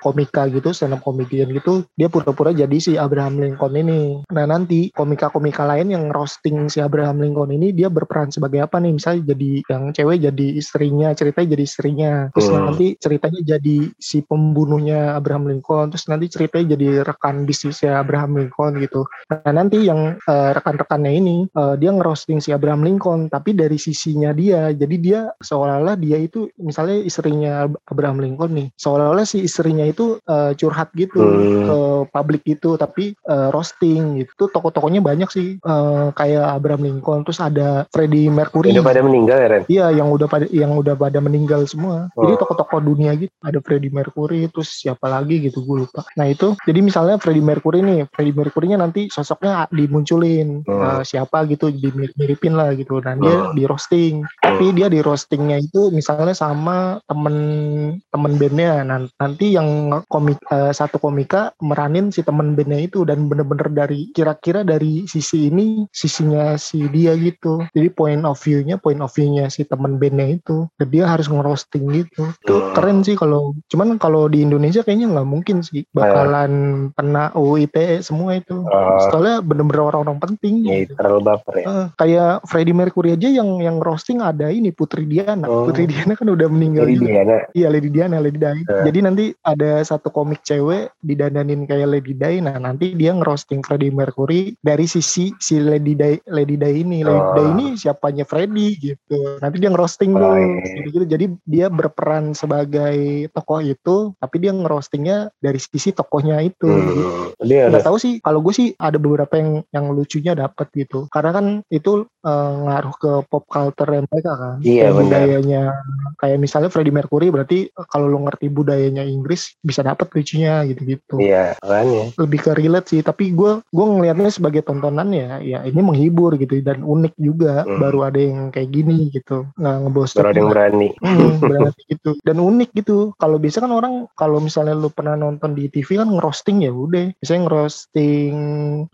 B: komika gitu, stand up comedian gitu, dia pura-pura jadi si Abraham Lincoln ini. Nah nanti komika-komika lain yang roasting si Abraham Lincoln ini dia berperan sebagai apa nih? Misalnya jadi yang cewek jadi istrinya, ceritanya jadi istrinya. Terus uh. nanti ceritanya jadi si pembunuhnya Abraham Lincoln. Terus nanti ceritanya jadi rekan bisnisnya Abraham Lincoln gitu. Nah nanti yang uh, rekan-rekannya ini uh, dia ngerosting si Abraham Lincoln tapi dari sisinya dia. Jadi dia seolah-olah dia itu misalnya istrinya Abraham Lincoln nih. Seolah-olah si istrinya itu uh, curhat gitu hmm. ke publik gitu tapi uh, roasting gitu. Toko-tokonya banyak sih uh, kayak Abraham Lincoln terus ada Freddie Mercury.
A: Udah pada meninggal ya Ren?
B: Iya yang udah pada yang udah pada meninggal semua. Oh. Jadi toko-toko dunia gitu ada Freddie Mercury terus siapa lagi gitu gue lupa. Nah itu jadi misalnya Freddie Mercury nih, Freddie Mercury-nya nanti sosoknya dimunculin hmm. uh, siapa gitu dimirip-miripin lah gitu. Dan dia hmm. di roasting. Hmm. Tapi dia di roastingnya itu misalnya sama temen temen bandnya. Nanti yang komik uh, satu komika meranin si temen bandnya itu dan bener-bener dari kira-kira dari sisi ini sisinya si dia gitu. Jadi point of view-nya point of view-nya si temen bandnya itu. Dan dia harus ngerosting gitu. Itu keren sih kalau cuman kalau di Indonesia kayaknya nggak mungkin sih bakalan kena UITE semua itu. Uh, Soalnya bener-bener orang-orang penting.
A: Ya, gitu. terlalu baper ya. Uh,
B: kayak Freddie Mercury aja yang yang roasting ada ini Putri Diana. Oh. Putri Diana kan udah meninggal Lady juga. Diana. Iya Lady Diana, Lady Di. Uh. Jadi nanti ada satu komik cewek didandanin kayak Lady Di. Nah nanti dia ngerosting Freddie Mercury dari sisi si Lady Di, Lady Di ini. Lady. Di ini siapanya Freddie gitu. Nanti dia ngerosting oh, iya. gitu-gitu. Jadi dia berperan sebagai tokoh itu, tapi dia ngerostingnya dari sisi tokohnya itu. Hmm. Dia nggak tahu sih. Kalau gue sih ada beberapa yang yang lucunya dapat gitu. Karena kan itu uh, ngaruh ke pop culture mereka kan.
A: Iya
B: Budayanya kayak misalnya Freddie Mercury berarti kalau lo ngerti budayanya Inggris bisa dapat lucunya gitu-gitu.
A: Iya makanya.
B: Lebih ke relate sih. Tapi gue gue ngelihatnya sebagai tontonan ya, ya ini menghibur gitu dan unik juga. Hmm. Baru ada yang kayak gini gitu. Nggak ngebosan.
A: Baru ada yang berani.
B: Hmm, berani gitu. Dan unik gitu. Kalau biasa kan orang kalau misalnya lu pernah nonton di TV kan ngerosting ya udah misalnya ngerosting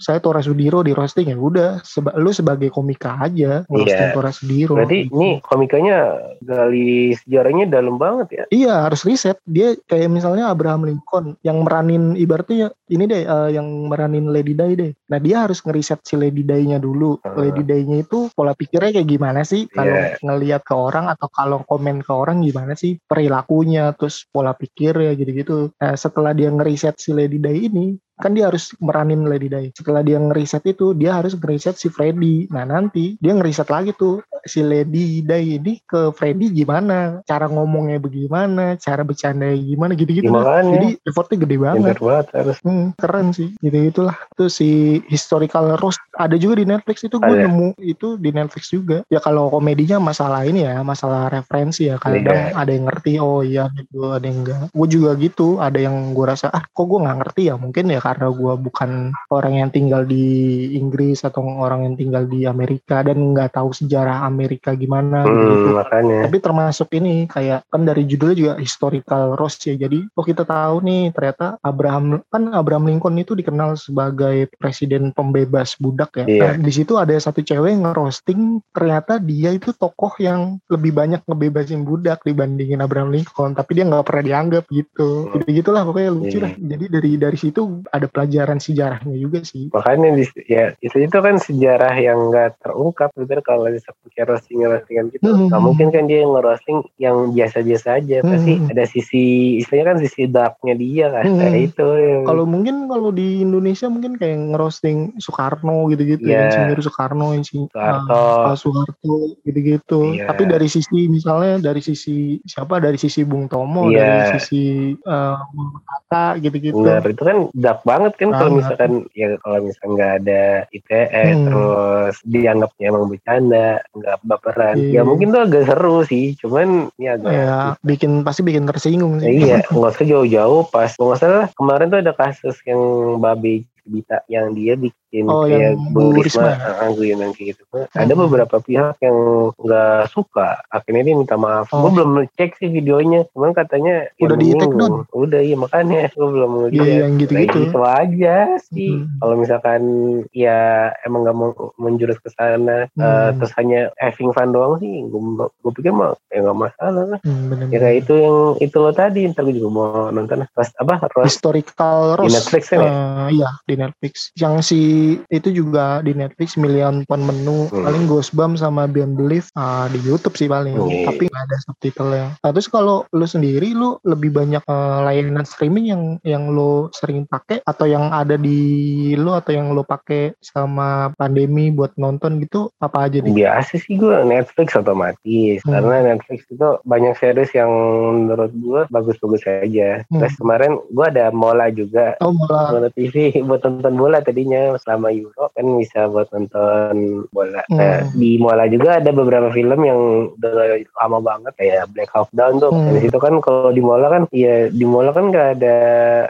B: saya Tora Sudiro di roasting ya udah seba, lu sebagai komika aja ngerosting yeah. Tora Sudiro
A: berarti gitu. Komikanya gali sejarahnya dalam banget ya.
B: Iya harus riset. Dia kayak misalnya Abraham Lincoln yang meranin ibaratnya ini deh uh, yang meranin Lady Di deh nah dia harus ngeriset si Lady Di-nya dulu uh. Lady Di-nya itu pola pikirnya kayak gimana sih kalau yeah. ngelihat ke orang atau kalau komen ke orang gimana sih perilakunya terus pola pikir ya gitu-gitu nah setelah dia ngeriset si Lady Di ini kan dia harus meranin Lady Di. Setelah dia ngeriset itu, dia harus ngeriset si Freddy. Nah nanti dia ngeriset lagi tuh si Lady Di ini ke Freddy gimana, cara ngomongnya bagaimana, cara bercanda gimana gitu-gitu. Jadi effortnya gede banget.
A: banget harus.
B: Hmm, keren sih. Gitu itulah. Tuh si historical roast ada juga di Netflix itu gue nemu itu di Netflix juga. Ya kalau komedinya masalah ini ya, masalah referensi ya. Kadang yeah. ada yang ngerti, oh iya gitu, ada yang enggak. Gue juga gitu. Ada yang gue rasa ah kok gue nggak ngerti ya mungkin ya karena gue bukan orang yang tinggal di Inggris atau orang yang tinggal di Amerika dan nggak tahu sejarah Amerika gimana
A: hmm, gitu. Makanya.
B: Tapi termasuk ini kayak kan dari judulnya juga historical roast ya. Jadi kok kita tahu nih ternyata Abraham kan Abraham Lincoln itu dikenal sebagai presiden pembebas budak ya. Iya. Nah, di situ ada satu cewek ngerosting ternyata dia itu tokoh yang lebih banyak ngebebasin budak dibandingin Abraham Lincoln tapi dia nggak pernah dianggap gitu. Hmm. Gitu gitulah pokoknya lucu iya. lah. Jadi dari dari situ ada pelajaran sejarahnya juga sih
A: makanya di, ya itu itu kan sejarah yang nggak terungkap gitu kalau seperti roasting roastingan gitu hmm. nggak mungkin kan dia ngerosting yang biasa-biasa aja pasti hmm. ada sisi istilahnya kan sisi darknya dia kan hmm. kayak itu
B: kalau mungkin kalau di Indonesia mungkin kayak ngerosting Soekarno gitu-gitu yeah. ya Insinyur Soekarno Insinyur
A: Soeharto
B: uh, Soeharto gitu-gitu yeah. tapi dari sisi misalnya dari sisi siapa dari sisi Bung Tomo yeah. dari sisi uh, Kata gitu-gitu
A: Benar, itu kan dark banget kan kalau misalkan ya kalau misalkan nggak ada ITE hmm. terus dianggapnya emang bercanda nggak baperan yeah. ya mungkin tuh agak seru sih cuman ya agak
B: ya, bikin pasti bikin tersinggung sih
A: iya nggak usah jauh-jauh pas nggak salah kemarin tuh ada kasus yang babi Bita yang dia bikin
B: oh,
A: kayak
B: Bu
A: Risma, Risma. yang kayak gitu. Hmm. Ada beberapa pihak yang nggak suka, akhirnya dia minta maaf. Oh. Gue belum cek sih videonya, cuman katanya
B: udah di take down.
A: Udah iya makanya gue belum
B: ngeliat. Iya yang gitu-gitu.
A: Itu aja sih. Hmm. Kalau misalkan ya emang nggak mau menjurus ke sana, hmm. uh, terus hanya having fun doang sih, gue pikir mah ya nggak masalah. Hmm, bener -bener. Ya kayak itu yang itu lo tadi, ntar gue juga mau nonton. Pas apa?
B: Rose. Historical Rose.
A: Di Netflix kan ya?
B: Uh, iya di Netflix. Yang si itu juga di Netflix milion pon menu. Hmm. Paling Ghostbump sama Beyond Belief uh, di YouTube sih paling. Hmm. Tapi nggak ada subtitlenya. Nah, terus kalau lu sendiri lu lebih banyak uh, layanan streaming yang yang lu sering pakai atau yang ada di lu atau yang lu pakai sama pandemi buat nonton gitu apa aja nih?
A: Biasa sih gue Netflix otomatis hmm. karena Netflix itu banyak series yang menurut gue bagus-bagus aja. Hmm. Terus kemarin gue ada Mola juga.
B: Oh Mola.
A: Mola TV buat nonton bola tadinya selama Euro kan bisa buat nonton bola. Hmm. Nah, di Mola juga ada beberapa film yang udah lama banget kayak Black Hawk Down tuh. Hmm. Di situ kan kalau di Mola kan ya di Mola kan gak ada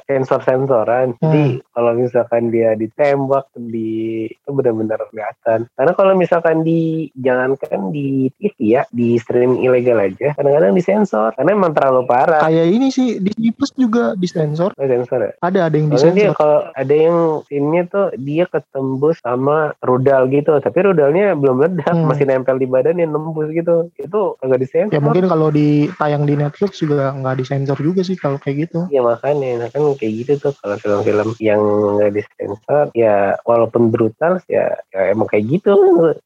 A: sensor-sensoran. Hmm. Jadi kalau misalkan dia ditembak di itu benar-benar kelihatan. Karena kalau misalkan di jangankan di TV ya, di streaming ilegal aja, kadang-kadang disensor karena emang terlalu parah.
B: Kayak ini sih di Plus juga disensor.
A: Oh, sensor ya?
B: Ada ada yang disensor.
A: Dia kalau ada yang scene tuh dia ketembus sama rudal gitu. Tapi rudalnya belum meledak hmm. masih nempel di badan yang nembus gitu. Itu agak disensor.
B: Ya mungkin kalau di tayang di Netflix juga nggak disensor juga sih kalau kayak gitu.
A: Ya makanya. Nah kan kayak gitu tuh kalau film-film yang nggak disensor ya walaupun brutal ya, ya emang kayak gitu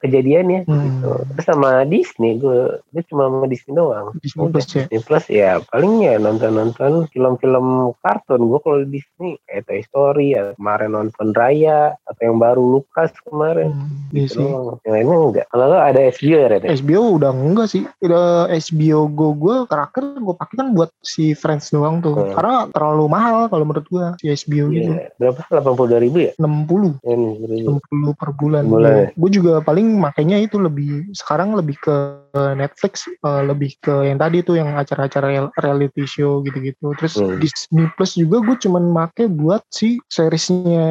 A: kejadiannya hmm. gitu. Terus sama Disney gue gue cuma sama Disney doang.
B: Disney Plus ya?
A: Disney Plus ya paling ya nonton-nonton film-film kartun. Gue kalau Disney kayak Toy Story ya kemarin nonton Raya atau yang baru Lukas kemarin hmm, iya gitu yang lainnya enggak kalau lo ada HBO ya Red?
B: HBO udah enggak sih udah HBO Go gue terakhir gue pakai kan buat si Friends doang tuh hmm. karena terlalu mahal kalau menurut gue si HBO yeah. gitu
A: berapa? 82 ribu ya?
B: 60
A: ya,
B: 60 per bulan,
A: bulan ya.
B: gue juga paling makainya itu lebih sekarang lebih ke Netflix uh, lebih ke yang tadi tuh yang acara-acara reality show gitu-gitu terus hmm. Disney Plus juga gue cuman make buat si seriesnya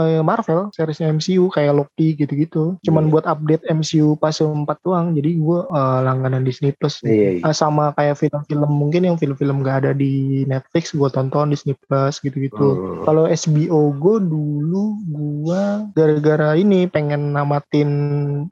B: uh, Marvel, seriesnya MCU kayak Loki gitu-gitu. Cuman hmm. buat update MCU pas 4 doang. Jadi gue uh, langganan Disney Plus.
A: Iya, iya.
B: Uh, sama kayak film-film mungkin yang film-film gak ada di Netflix gue tonton Disney Plus gitu-gitu. Hmm. Kalau HBO gue dulu gue gara-gara ini pengen namatin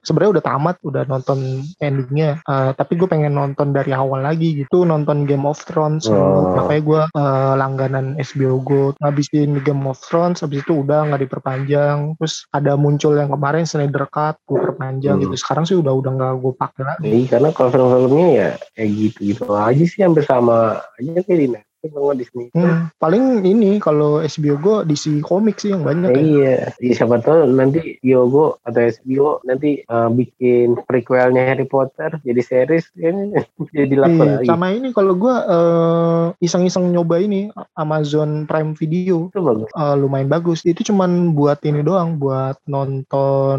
B: sebenarnya udah tamat, udah nonton endingnya. Uh, tapi gue pengen nonton dari awal lagi gitu, nonton Game of Thrones. Hmm. Makanya gue uh, langganan HBO Go ngabisin Game of Thrones, habis itu udah nggak diper perpanjang terus ada muncul yang kemarin Snyder Cut gue perpanjang hmm. gitu sekarang sih udah udah nggak gue pakai lagi
A: iya karena kalau film-filmnya ya kayak gitu gitu aja sih hampir sama aja kayak di Disney.
B: Hmm, paling ini kalau HBO Go DC komik sih yang banyak.
A: Eh, iya, ya. siapa tahu nanti Yogo atau HBO nanti uh, bikin prequelnya Harry Potter jadi series ini jadi laku
B: iya, lagi. Sama ini kalau gue uh, iseng-iseng nyoba ini Amazon Prime Video.
A: Itu bagus.
B: Uh, lumayan bagus. Itu cuman buat ini doang, buat nonton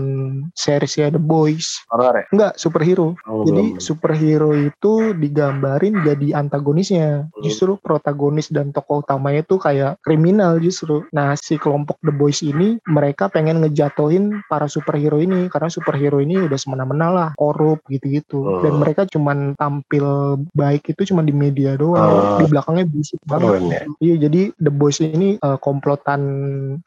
B: seriesnya The Boys.
A: Horror ya?
B: Enggak, superhero. Oh, jadi belum. superhero itu digambarin jadi antagonisnya. Hmm. Justru protagonis protagonis dan tokoh utamanya tuh kayak kriminal justru. Nah si kelompok The Boys ini mereka pengen ngejatuhin para superhero ini karena superhero ini udah semena-mena lah korup gitu-gitu. Oh. Dan mereka cuman tampil baik itu cuma di media doang. Oh. Di belakangnya busuk banget. Oh, iya jadi The Boys ini uh, komplotan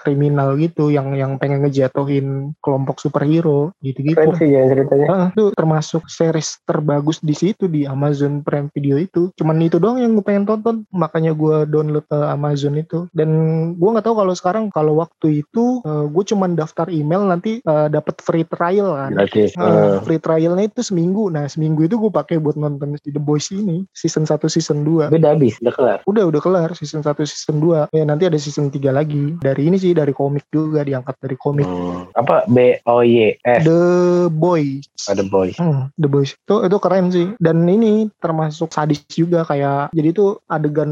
B: kriminal gitu yang yang pengen ngejatuhin kelompok superhero gitu-gitu.
A: Keren sih ya ceritanya.
B: Uh, itu termasuk series terbagus di situ di Amazon Prime Video itu. Cuman itu doang yang gue pengen tonton makanya gue download uh, Amazon itu. Dan gue nggak tahu kalau sekarang kalau waktu itu uh, gue cuman daftar email nanti uh, dapat free trial kan.
A: Gratis.
B: Nah,
A: Uh,
B: free trialnya itu seminggu. Nah seminggu itu gue pakai buat nonton si The Boys ini season 1 season 2
A: udah habis, udah kelar.
B: udah udah kelar season 1 season 2 ya nanti ada season 3 lagi. Dari ini sih dari komik juga diangkat dari komik.
A: Hmm. Apa? B O Y S?
B: The Boys.
A: Ada boys.
B: Hmm, The Boys. Itu itu keren sih. Dan ini termasuk sadis juga kayak jadi itu adegan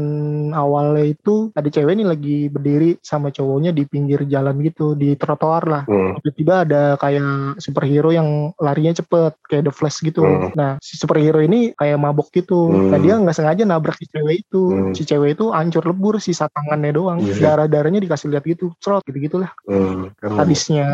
B: awalnya itu ada cewek nih lagi berdiri sama cowoknya di pinggir jalan gitu di trotoar lah
A: Hmm.
B: tiba-tiba ada kayak superhero yang larinya cepet kayak The Flash gitu
A: Hmm.
B: nah si superhero ini kayak mabok gitu
A: Hmm.
B: nah dia nggak sengaja nabrak si cewek itu
A: Hmm.
B: si cewek itu hancur lebur sisa tangannya doang
A: Iya.
B: darah darahnya dikasih lihat gitu cerot gitu gitulah
A: Hmm.
B: Sadisnya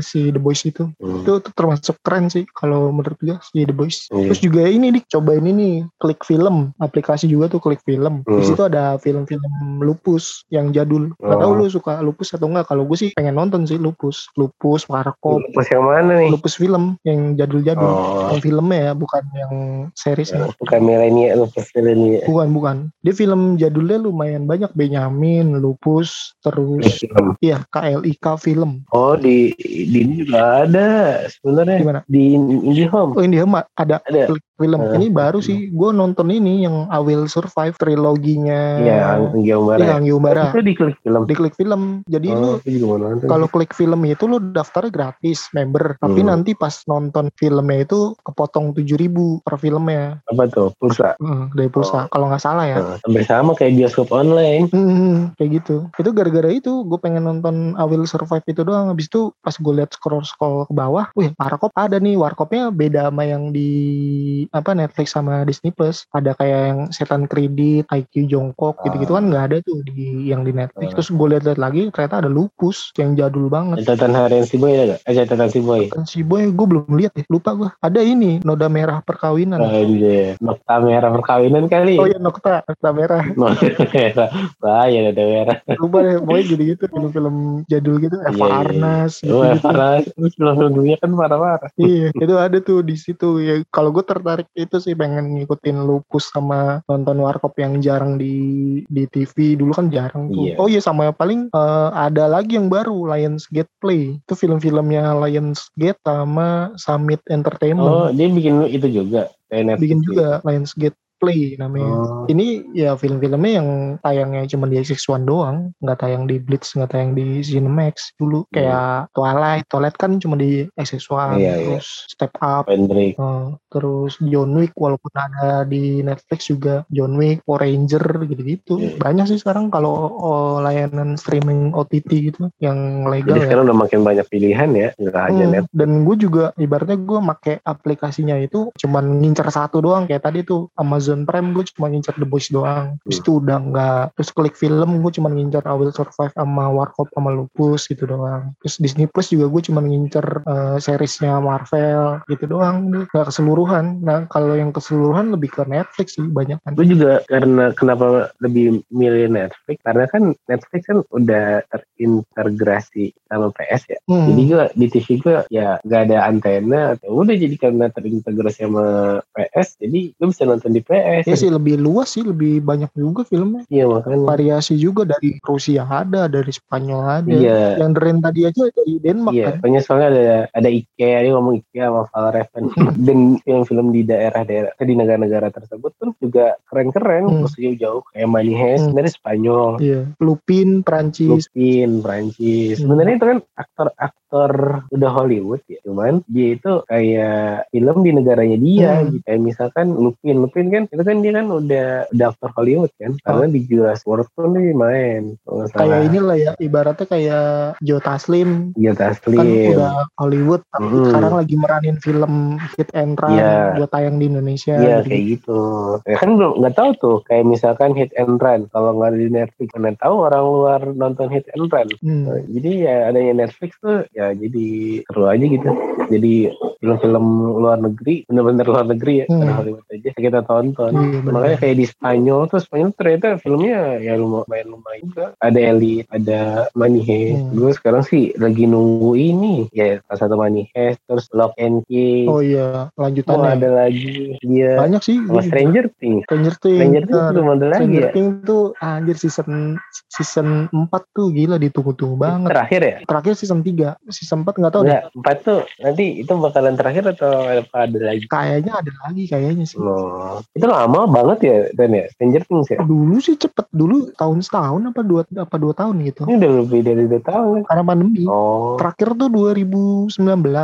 B: si The Boys itu
A: Hmm.
B: itu, itu termasuk keren sih kalau menurut gue si The Boys.
A: Iya.
B: Terus juga ini nih cobain ini klik film aplikasi juga tuh klik film. Di
A: Hmm.
B: Situ ada film-film lupus yang jadul. Gak tau
A: Oh.
B: lu suka lupus atau enggak? Kalau gue sih pengen nonton sih lupus, lupus, warkop,
A: Lupus yang mana nih?
B: lupus film yang jadul-jadul.
A: Oh,
B: Yang filmnya ya, bukan yang seriesnya.
A: bukan milenial, lupus milenial.
B: Bukan, bukan. Dia film jadulnya lumayan banyak. Benyamin, Lupus, terus iya KLIK film.
A: Oh di di ini juga ada sebenarnya
B: Gimana?
A: di IndiHome.
B: Oh ini Hema ada
A: Ada.
B: film.
A: Eh,
B: ini baru sih. Gue nonton ini yang I Will Survive triloginya.
A: Iya, Anggia Umbara.
B: Iya, Anggi Umbara.
A: Itu di klik film.
B: Di klik film. Jadi lu
A: Oh, nonton.
B: kalau klik film itu lu daftarnya gratis member. Tapi
A: Hmm.
B: nanti pas nonton filmnya itu kepotong 7000 per filmnya.
A: apa tuh pulsa?
B: Hmm, dari pulsa.
A: Oh.
B: Kalau nggak salah ya.
A: Nah, hampir sama kayak bioskop online.
B: Hmm, kayak gitu. Itu gara-gara itu gue pengen nonton I Will Survive itu doang. Habis itu pas gue liat scroll-scroll ke bawah, wih Warkop ada nih. Warkopnya beda sama yang di apa Netflix sama Disney Plus. Ada kayak yang Setan Kredit, IQ Jongkok gitu-gitu kan nggak ada tuh di yang di Netflix.
A: Ah.
B: Terus gue liat-liat lagi ternyata ada Lupus yang jadul banget.
A: Catatan harian si boy ada gak? Eh catatan si boy.
B: Kan si boy gue belum lihat deh, lupa gue. Ada ini noda merah perkawinan.
A: Anjir. Nokta merah perkawinan kali.
B: Oh iya Nokta, Nokta merah.
A: Nokta merah. Bahaya ada merah.
B: Lupa deh, pokoknya gitu-gitu film-film jadul gitu. Eva
A: Iya, iya.
B: Arnas
A: Oh,
B: gitu-gitu.
A: parah. Terus film dunia kan parah-parah.
B: iya itu ada tuh di situ ya kalau gue tertarik itu sih pengen ngikutin lupus sama nonton warkop yang jarang di di TV dulu kan jarang tuh
A: Iya.
B: oh iya sama paling eh, ada lagi yang baru Lionsgate Play itu film-filmnya Lionsgate sama Summit
A: Oh,
B: Entertainment
A: dia bikin itu juga. Kayak Netflix
B: bikin juga Lionsgate Play namanya
A: Oh.
B: ini ya film-filmnya yang tayangnya cuma di XX1 doang nggak tayang di Blitz nggak tayang di Cinemax dulu kayak Twilight Twilight kan cuma di XX1
A: Iya, iya.
B: terus Step Up
A: Pendrick.
B: Oh, terus John Wick walaupun ada di Netflix juga John Wick, Power Ranger gitu-gitu.
A: Iya.
B: Banyak sih sekarang kalau oh, layanan streaming OTT gitu yang legal
A: Jadi
B: ya.
A: sekarang udah makin banyak pilihan ya. Nggak hanya
B: Hmm,
A: net.
B: dan gue juga ibaratnya gue make aplikasinya itu cuman ngincer satu doang kayak tadi tuh Amazon Prime gue cuma ngincer The Boys doang terus
A: Hmm.
B: itu udah nggak terus klik film gue cuma ngincer I Will Survive sama Warkop sama Lupus gitu doang terus Disney Plus juga gue cuma ngincer eh, seriesnya Marvel gitu doang nggak keseluruhan nah kalau yang keseluruhan lebih ke Netflix sih banyak kan
A: Gue juga karena kenapa lebih milih Netflix karena kan Netflix kan udah terintegrasi sama PS ya.
B: Hmm.
A: Jadi gue di TV gue ya nggak ada antena. Ya udah jadi karena terintegrasi sama PS, jadi gue bisa nonton di PS.
B: Ya sih lebih luas sih lebih banyak juga filmnya
A: Iya makanya.
B: variasi juga dari Rusia ada dari Spanyol ada
A: Iya.
B: yang Dren tadi aja dari Denmark
A: Iya,
B: kan
A: soalnya ada ada IKEA, dia ngomong IKEA sama Valreven dan film-film di daerah-daerah di negara-negara tersebut pun juga keren-keren,
B: Hmm.
A: maksudnya jauh kayak Money Heist
B: Hmm.
A: dari Spanyol,
B: Iya, Lupin, Prancis.
A: Lupin, Prancis.
B: Hmm.
A: Sebenarnya itu kan aktor-aktor udah Hollywood ya, cuman dia itu kayak film di negaranya dia,
B: Hmm.
A: gitu. Kayak misalkan Lupin, Lupin kan itu kan dia kan udah udah aktor Hollywood kan, karena di Jurassic World pun dia main,
B: Oh. Kayak inilah ya, ibaratnya kayak Joe Taslim
A: Dia
B: kan
A: Taslim.
B: udah Hollywood tapi
A: Hmm.
B: sekarang lagi meranin film hit and run
A: Iya.
B: buat tayang di Indonesia.
A: Iya
B: gitu.
A: kayak gitu. Ya kan belum nggak tahu tuh kayak misalkan hit and run. Kalau nggak di Netflix mana tahu orang luar nonton hit and run.
B: Hmm.
A: Jadi ya adanya Netflix tuh ya jadi seru aja gitu. Jadi film-film luar negeri bener-bener luar negeri ya
B: Hmm.
A: karena Hollywood aja kita tonton
B: bener.
A: makanya kayak di Spanyol tuh Spanyol ternyata filmnya ya lumayan lumayan juga ada Elite ada Heist
B: Hmm.
A: gue sekarang sih lagi nunggu ini ya salah satu Heist terus Lock and Key
B: Oh iya,
A: Oh,
B: lanjutannya.
A: ada lagi dia
B: Banyak sih.
A: sama Stranger Things
B: Stranger Things.
A: Stranger Things belum ada lagi
B: Stranger
A: ya
B: Things tuh anjir season season 4 tuh gila ditunggu-tunggu banget.
A: terakhir ya
B: Terakhir season 3, season 4 nggak tahu deh.
A: Enggak, empat tuh nanti itu bakalan terakhir atau apa ada lagi
B: Kayaknya ada lagi kayaknya sih.
A: Oh, itu lama banget ya Dan ya Stranger Things ya
B: Dulu sih cepet dulu tahun setahun apa dua apa dua tahun gitu.
A: ini udah lebih dari dua tahun
B: Karena pandemi.
A: oh
B: Terakhir tuh 2019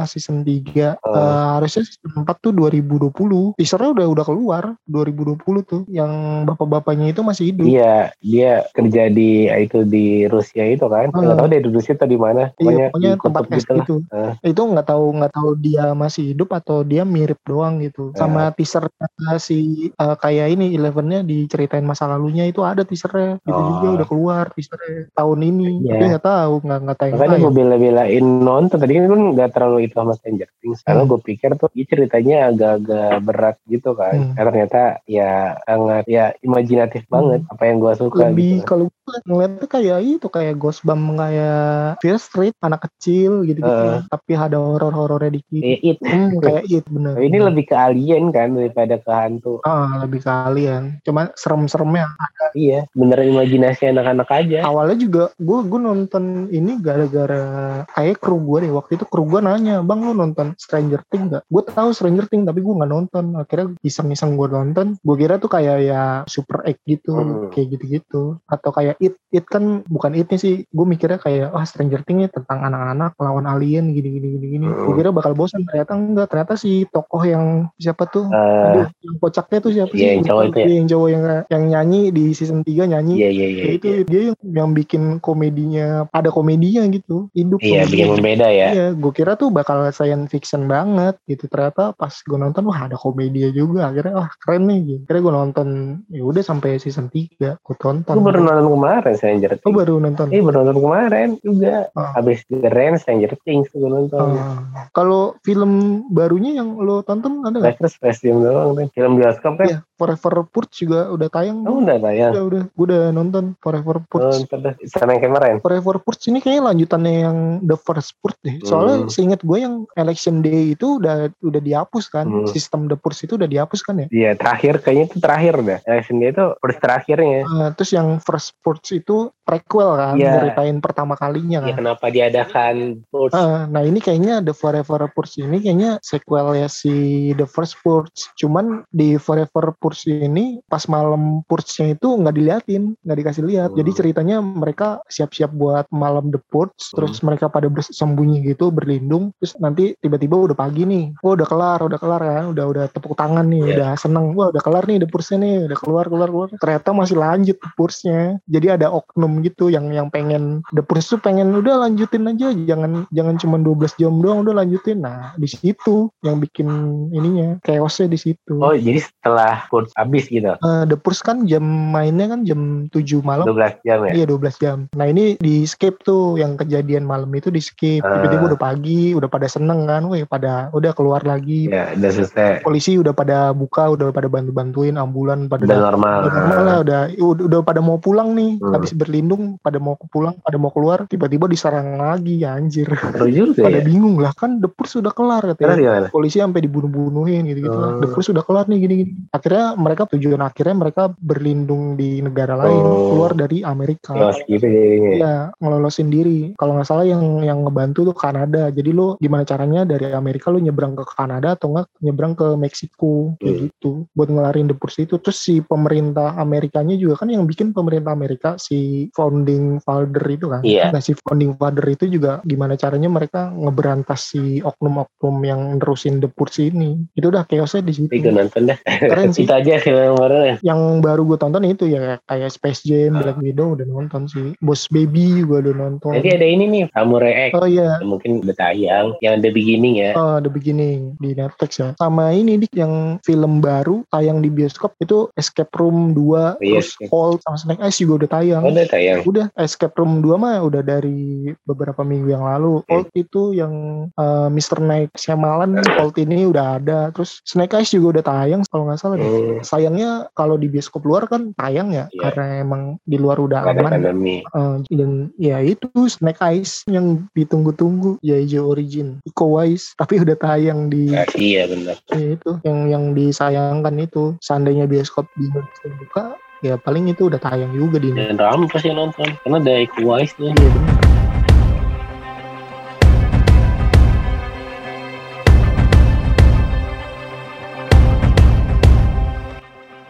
B: season 3
A: Oh.
B: Eh, harusnya season 4 tuh 2020 Teasernya udah udah keluar 2020 tuh Yang bapak-bapaknya itu masih hidup
A: Iya, dia kerja di itu di Rusia itu kan.
B: Hmm.
A: Nggak tahu deh di Rusia atau di mana.
B: Iya, pokoknya tempat
A: kutub
B: es
A: gitu
B: gitu.
A: Eh.
B: Itu nggak tahu nggak tahu dia masih hidup atau dia mirip doang gitu.
A: Eh.
B: Sama teaser si eh, kayak ini Elevennya diceritain masa lalunya itu ada teasernya. Itu
A: Oh.
B: juga udah keluar teasernya tahun ini.
A: Iya.
B: Tapi nggak tahu nggak nggak tayang.
A: Makanya gue bela-belain nonton. Tadi kan gue nggak terlalu itu sama Stranger Things. Karena
B: Hmm.
A: gue pikir tuh ini ceritanya agak-agak berat gitu kan.
B: Hmm.
A: Karena ternyata ya sangat ya imajinatif banget apa yang gue suka
B: Lebih
A: gitu.
B: kalau gue ngeliatnya kayak itu kayak Ghostbump kayak Fear Street anak kecil gitu gitu.
A: Eh.
B: Tapi ada horor-horornya dikit.
A: Kayak it.
B: Hmm, kayak it bener.
A: Tapi ini lebih ke alien kan daripada ke hantu.
B: ah lebih kalian. Cuma serem-seremnya
A: Iya, beneran imajinasi anak-anak aja.
B: awalnya juga gue gue nonton ini gara-gara kayak kru gue deh waktu itu kru gue nanya bang lu nonton Stranger Things gak? Gue tahu Stranger Things tapi gue nggak nonton akhirnya iseng-iseng gue nonton gue kira tuh kayak ya Super Egg gitu
A: Hmm.
B: kayak gitu-gitu atau kayak It It kan bukan Itnya sih gue mikirnya kayak wah Stranger Things tentang anak-anak lawan alien gini-gini gini-gini
A: Hmm.
B: gue kira bakal bosan ternyata enggak ternyata si tokoh yang siapa tuh
A: Eh,
B: Aduh, yang kocaknya tuh siapa
A: Iya,
B: sih?
A: yang cowok itu ya?
B: Iya, Yang cowok yang yang nyanyi di season 3 nyanyi
A: Iya, iya, iya.
B: Ya itu
A: iya.
B: dia yang, yang bikin komedinya ada komedinya gitu hidup
A: Iya,
B: komedinya.
A: bikin membeda ya.
B: Iya, gue kira tuh bakal science fiction banget gitu. Ternyata pas gue nonton wah ada komedinya juga. Akhirnya wah keren nih. Gitu. Akhirnya gue nonton ya udah sampai season 3 gue tonton.
A: Gue baru nonton kemarin Stranger
B: Oh
A: Things.
B: baru nonton.
A: Eh baru nonton kemarin juga.
B: Oh.
A: Habis keren Stranger Things gue nonton.
B: Ah. Kalau film barunya yang lo tonton ada nggak?
A: Terus Space Jam doang kan. Film bioskop kan.
B: Iya, Forever Purge juga udah tayang.
A: Oh udah tayang.
B: Udah, udah, gue udah nonton Forever Purge.
A: Nonton deh. Sama yang kemarin.
B: Forever Purge ini kayaknya lanjutannya yang The First Purge deh. Soalnya
A: Hmm.
B: seingat gue yang Election Day itu udah udah dihapus kan.
A: Hmm.
B: Sistem The Purge itu udah dihapus kan ya.
A: Iya terakhir kayaknya itu terakhir dah. Election dia itu first terakhirnya.
B: Eh, terus yang First Purge itu prequel kan,
A: Iya.
B: nyeritain pertama kalinya
A: Ya
B: kan.
A: kenapa diadakan Purge?
B: Eh, nah ini kayaknya The Forever Purge ini kayaknya sequel ya si The First Purge. Cuman di Forever Purge ini pas malam Purge-nya itu nggak diliatin, nggak dikasih lihat.
A: Hmm.
B: Jadi ceritanya mereka siap-siap buat malam The Purge, terus mereka pada bersembunyi gitu, berlindung. Terus nanti tiba-tiba udah pagi nih, oh udah kelar, udah kelar kan, udah udah tepuk tangan nih,
A: Iya.
B: udah seneng, wah udah kelar nih The Purge-nya nih, udah keluar keluar keluar. Ternyata masih lanjut The Purge-nya. Jadi ada oknum gitu yang yang pengen The Purge tuh pengen udah lanjutin aja, jangan jangan cuma 12 jam doang udah lanjutin. Nah di situ yang bikin ininya chaosnya di situ.
A: Oh jadi setelah Purge habis gitu.
B: Eh, The Purge kan jam mainnya kan jam 7 malam.
A: 12 jam ya.
B: Iya 12 jam. Nah ini di skip tuh yang kejadian malam itu di skip.
A: Ah.
B: Tiba-tiba udah pagi, udah pada seneng kan, wih pada udah keluar lagi.
A: Ya udah selesai.
B: Polisi udah pada buka, udah pada bantu-bantuin, ambulan pada
A: Udah normal.
B: udah normal lah, udah, udah udah pada mau pulang nih,
A: Hmm.
B: habis berlindung, pada mau pulang, pada mau keluar, tiba-tiba diserang lagi, ya, anjir.
A: Seru juga
B: pada
A: ya.
B: bingung lah kan, The Purge sudah kelar katanya.
A: gimana?
B: Polisi sampai dibunuh-bunuhin gitu-gitu lah.
A: Oh.
B: The Purge sudah kelar nih gini-gini. Akhirnya mereka tujuan akhirnya mereka berlindung di negara lain,
A: Oh.
B: keluar dari Amerika.
A: Gitu jadinya.
B: Iya, ngelolosin diri. Kalau nggak salah yang yang ngebantu tuh Kanada. Jadi lo gimana caranya dari Amerika lo nyebrang ke Kanada atau nggak nyebrang ke Meksiko
A: Hmm.
B: gitu buat ngelarin The Purge itu. Terus si pemerintah Amerikanya juga kan yang bikin pemerintah Amerika si founding father itu kan.
A: Iya.
B: Nah si founding father itu juga gimana caranya mereka ngeberantas si oknum-oknum yang nerusin The Purge ini. Itu udah chaosnya di situ.
A: Gue nonton dah.
B: Keren sih.
A: Itu aja film yang baru ya.
B: Yang baru gue tonton itu ya kayak Space Jam, Black Widow udah nonton sih. Boss Baby gue udah nonton.
A: Jadi ada ini nih Samurai X.
B: Oh iya,
A: Mungkin udah tayang. Yang The Beginning ya.
B: oh, The Beginning di Netflix ya. Sama ini dik yang film baru tayang di bioskop itu Escape Room 2
A: Iya,
B: terus
A: Escape.
B: Old sama Snake Eyes juga udah tayang.
A: Oh, udah tayang.
B: Udah Escape Room 2 mah udah dari beberapa minggu yang lalu.
A: Hmm.
B: Old itu yang uh, Mr. Night Shyamalan Cold ini udah ada terus Snake Eyes juga udah tayang kalau nggak salah deh.
A: Hmm.
B: sayangnya kalau di bioskop luar kan tayang ya
A: Iya.
B: karena emang di luar udah
A: Karena
B: aman
A: pandemi.
B: Eh, dan ya itu Snake Eyes yang ditunggu-tunggu Yaijo Origin Iko Uwais tapi udah tayang di
A: Ya, iya benar.
B: ya itu yang yang disayangkan itu seandainya bioskop di Indonesia buka ya paling itu udah tayang juga di Indonesia
A: Dan ramai pasti nonton. Karena ada Iko tuh.
B: Iya benar.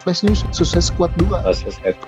B: Flash News Suicide Squad 2
A: Oh,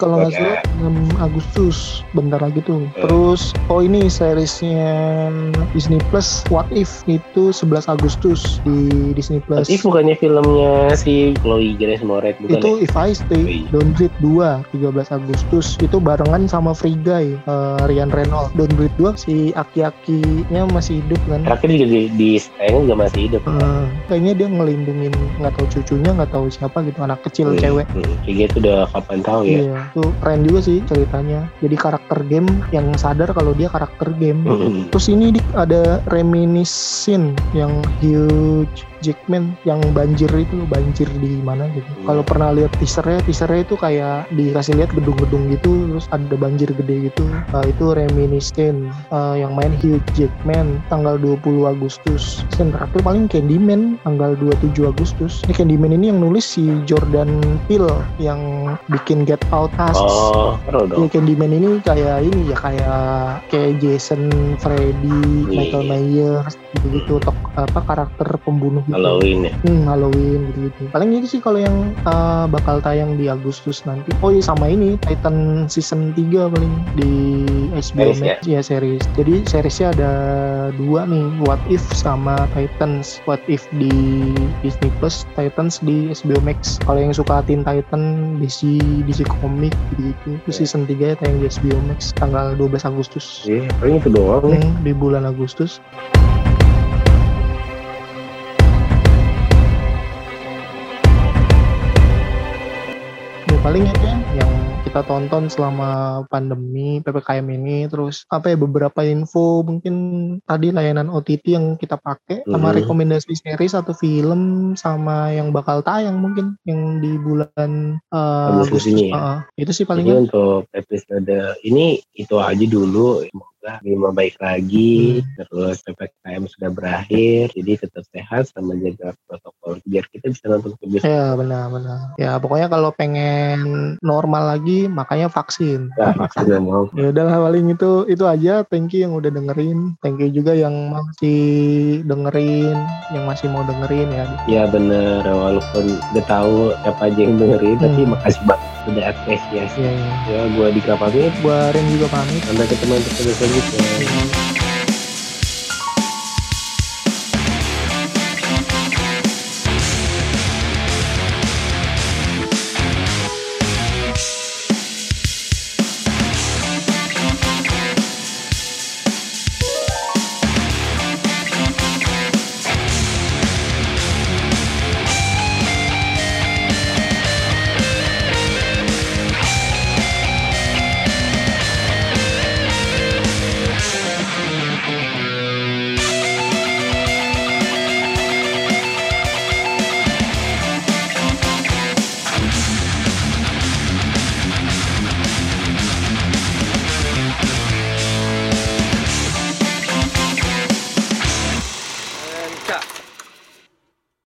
B: kalau nggak
A: Squad,
B: salah 6 Agustus. Bentar lagi tuh.
A: Eh.
B: terus oh ini seriesnya Disney Plus What If. Itu 11 Agustus di Disney Plus.
A: Tapi bukannya filmnya si Chloe Grace Moretz bukan
B: itu
A: ya?
B: If I Stay. Don't Breathe 2 13 Agustus. Itu barengan sama Free Guy eh, Ryan Reynolds. Don't Breathe 2 si aki-akinya masih hidup kan?
A: Terakhir juga di, di tayang juga masih hidup.
B: Eh, kayaknya dia ngelindungin nggak tahu cucunya nggak tahu siapa gitu anak kecil
A: Hmm,
B: cewek
A: hmm. Kayak gitu udah kapan tahu ya.
B: Iya, itu keren juga sih ceritanya. Jadi karakter game yang sadar kalau dia karakter game.
A: Hmm.
B: Terus ini ada reminiscent yang huge Jackman yang banjir itu banjir di mana gitu.
A: Hmm.
B: Kalau pernah lihat teasernya, teasernya itu kayak dikasih lihat gedung-gedung gitu, terus ada banjir gede gitu. Nah, itu reminiscent Eh, yang main Hugh Jackman tanggal 20 Agustus. Yang terakhir paling Candyman tanggal 27 Agustus. Ini Candyman ini yang nulis si Jordan Peele yang bikin Get Out Us.
A: Oh, seru
B: Ya,
A: dong.
B: Candyman ini kayak ini ya kayak kayak Jason, Freddy,
A: Iya.
B: Michael Myers gitu-gitu tok apa karakter pembunuh gitu.
A: Halloween ya.
B: Hmm, Halloween gitu-gitu. Paling itu sih kalau yang uh, bakal tayang di Agustus nanti. Oh iya sama ini Titan season 3 paling di HBO
A: Series
B: Max ya series. Jadi seriesnya ada dua nih, What If sama Titans. What If di Disney Plus, Titans di HBO Max. Kalau yang suka Teen Titan DC DC Comic gitu-gitu. Itu
A: Ya.
B: season 3 ya tayang di HBO Max tanggal 12 Agustus.
A: Iya, paling itu doang nih.
B: Hmm, di bulan Agustus. Paling itu ya yang kita tonton selama pandemi PPKM ini terus apa ya beberapa info mungkin tadi layanan OTT yang kita pakai sama
A: Mhm.
B: rekomendasi series atau film sama yang bakal tayang mungkin yang di bulan eh,
A: Agustus ini ya.
B: Heeh. itu sih
A: Jadi
B: palingnya
A: untuk episode ini itu aja dulu. Semoga lebih membaik lagi. Terus PPKM sudah berakhir. Jadi tetap sehat sama jaga protokol biar kita bisa nonton ke bioskop.
B: Ya benar-benar. Ya pokoknya kalau pengen normal lagi makanya vaksin.
A: Nah, vaksin nggak mau.
B: Ya udahlah paling itu itu aja. Thank you yang udah dengerin. Thank you juga yang masih dengerin, yang masih mau dengerin ya.
A: Ya bener, walaupun udah tahu siapa aja yang dengerin, tapi
B: Hmm.
A: makasih banget udah apresiasi.
B: Ya, ya.
A: Ya, gua di pamit.
B: Gua Ren juga pamit.
A: Sampai ketemu episode selanjutnya.
B: Ya.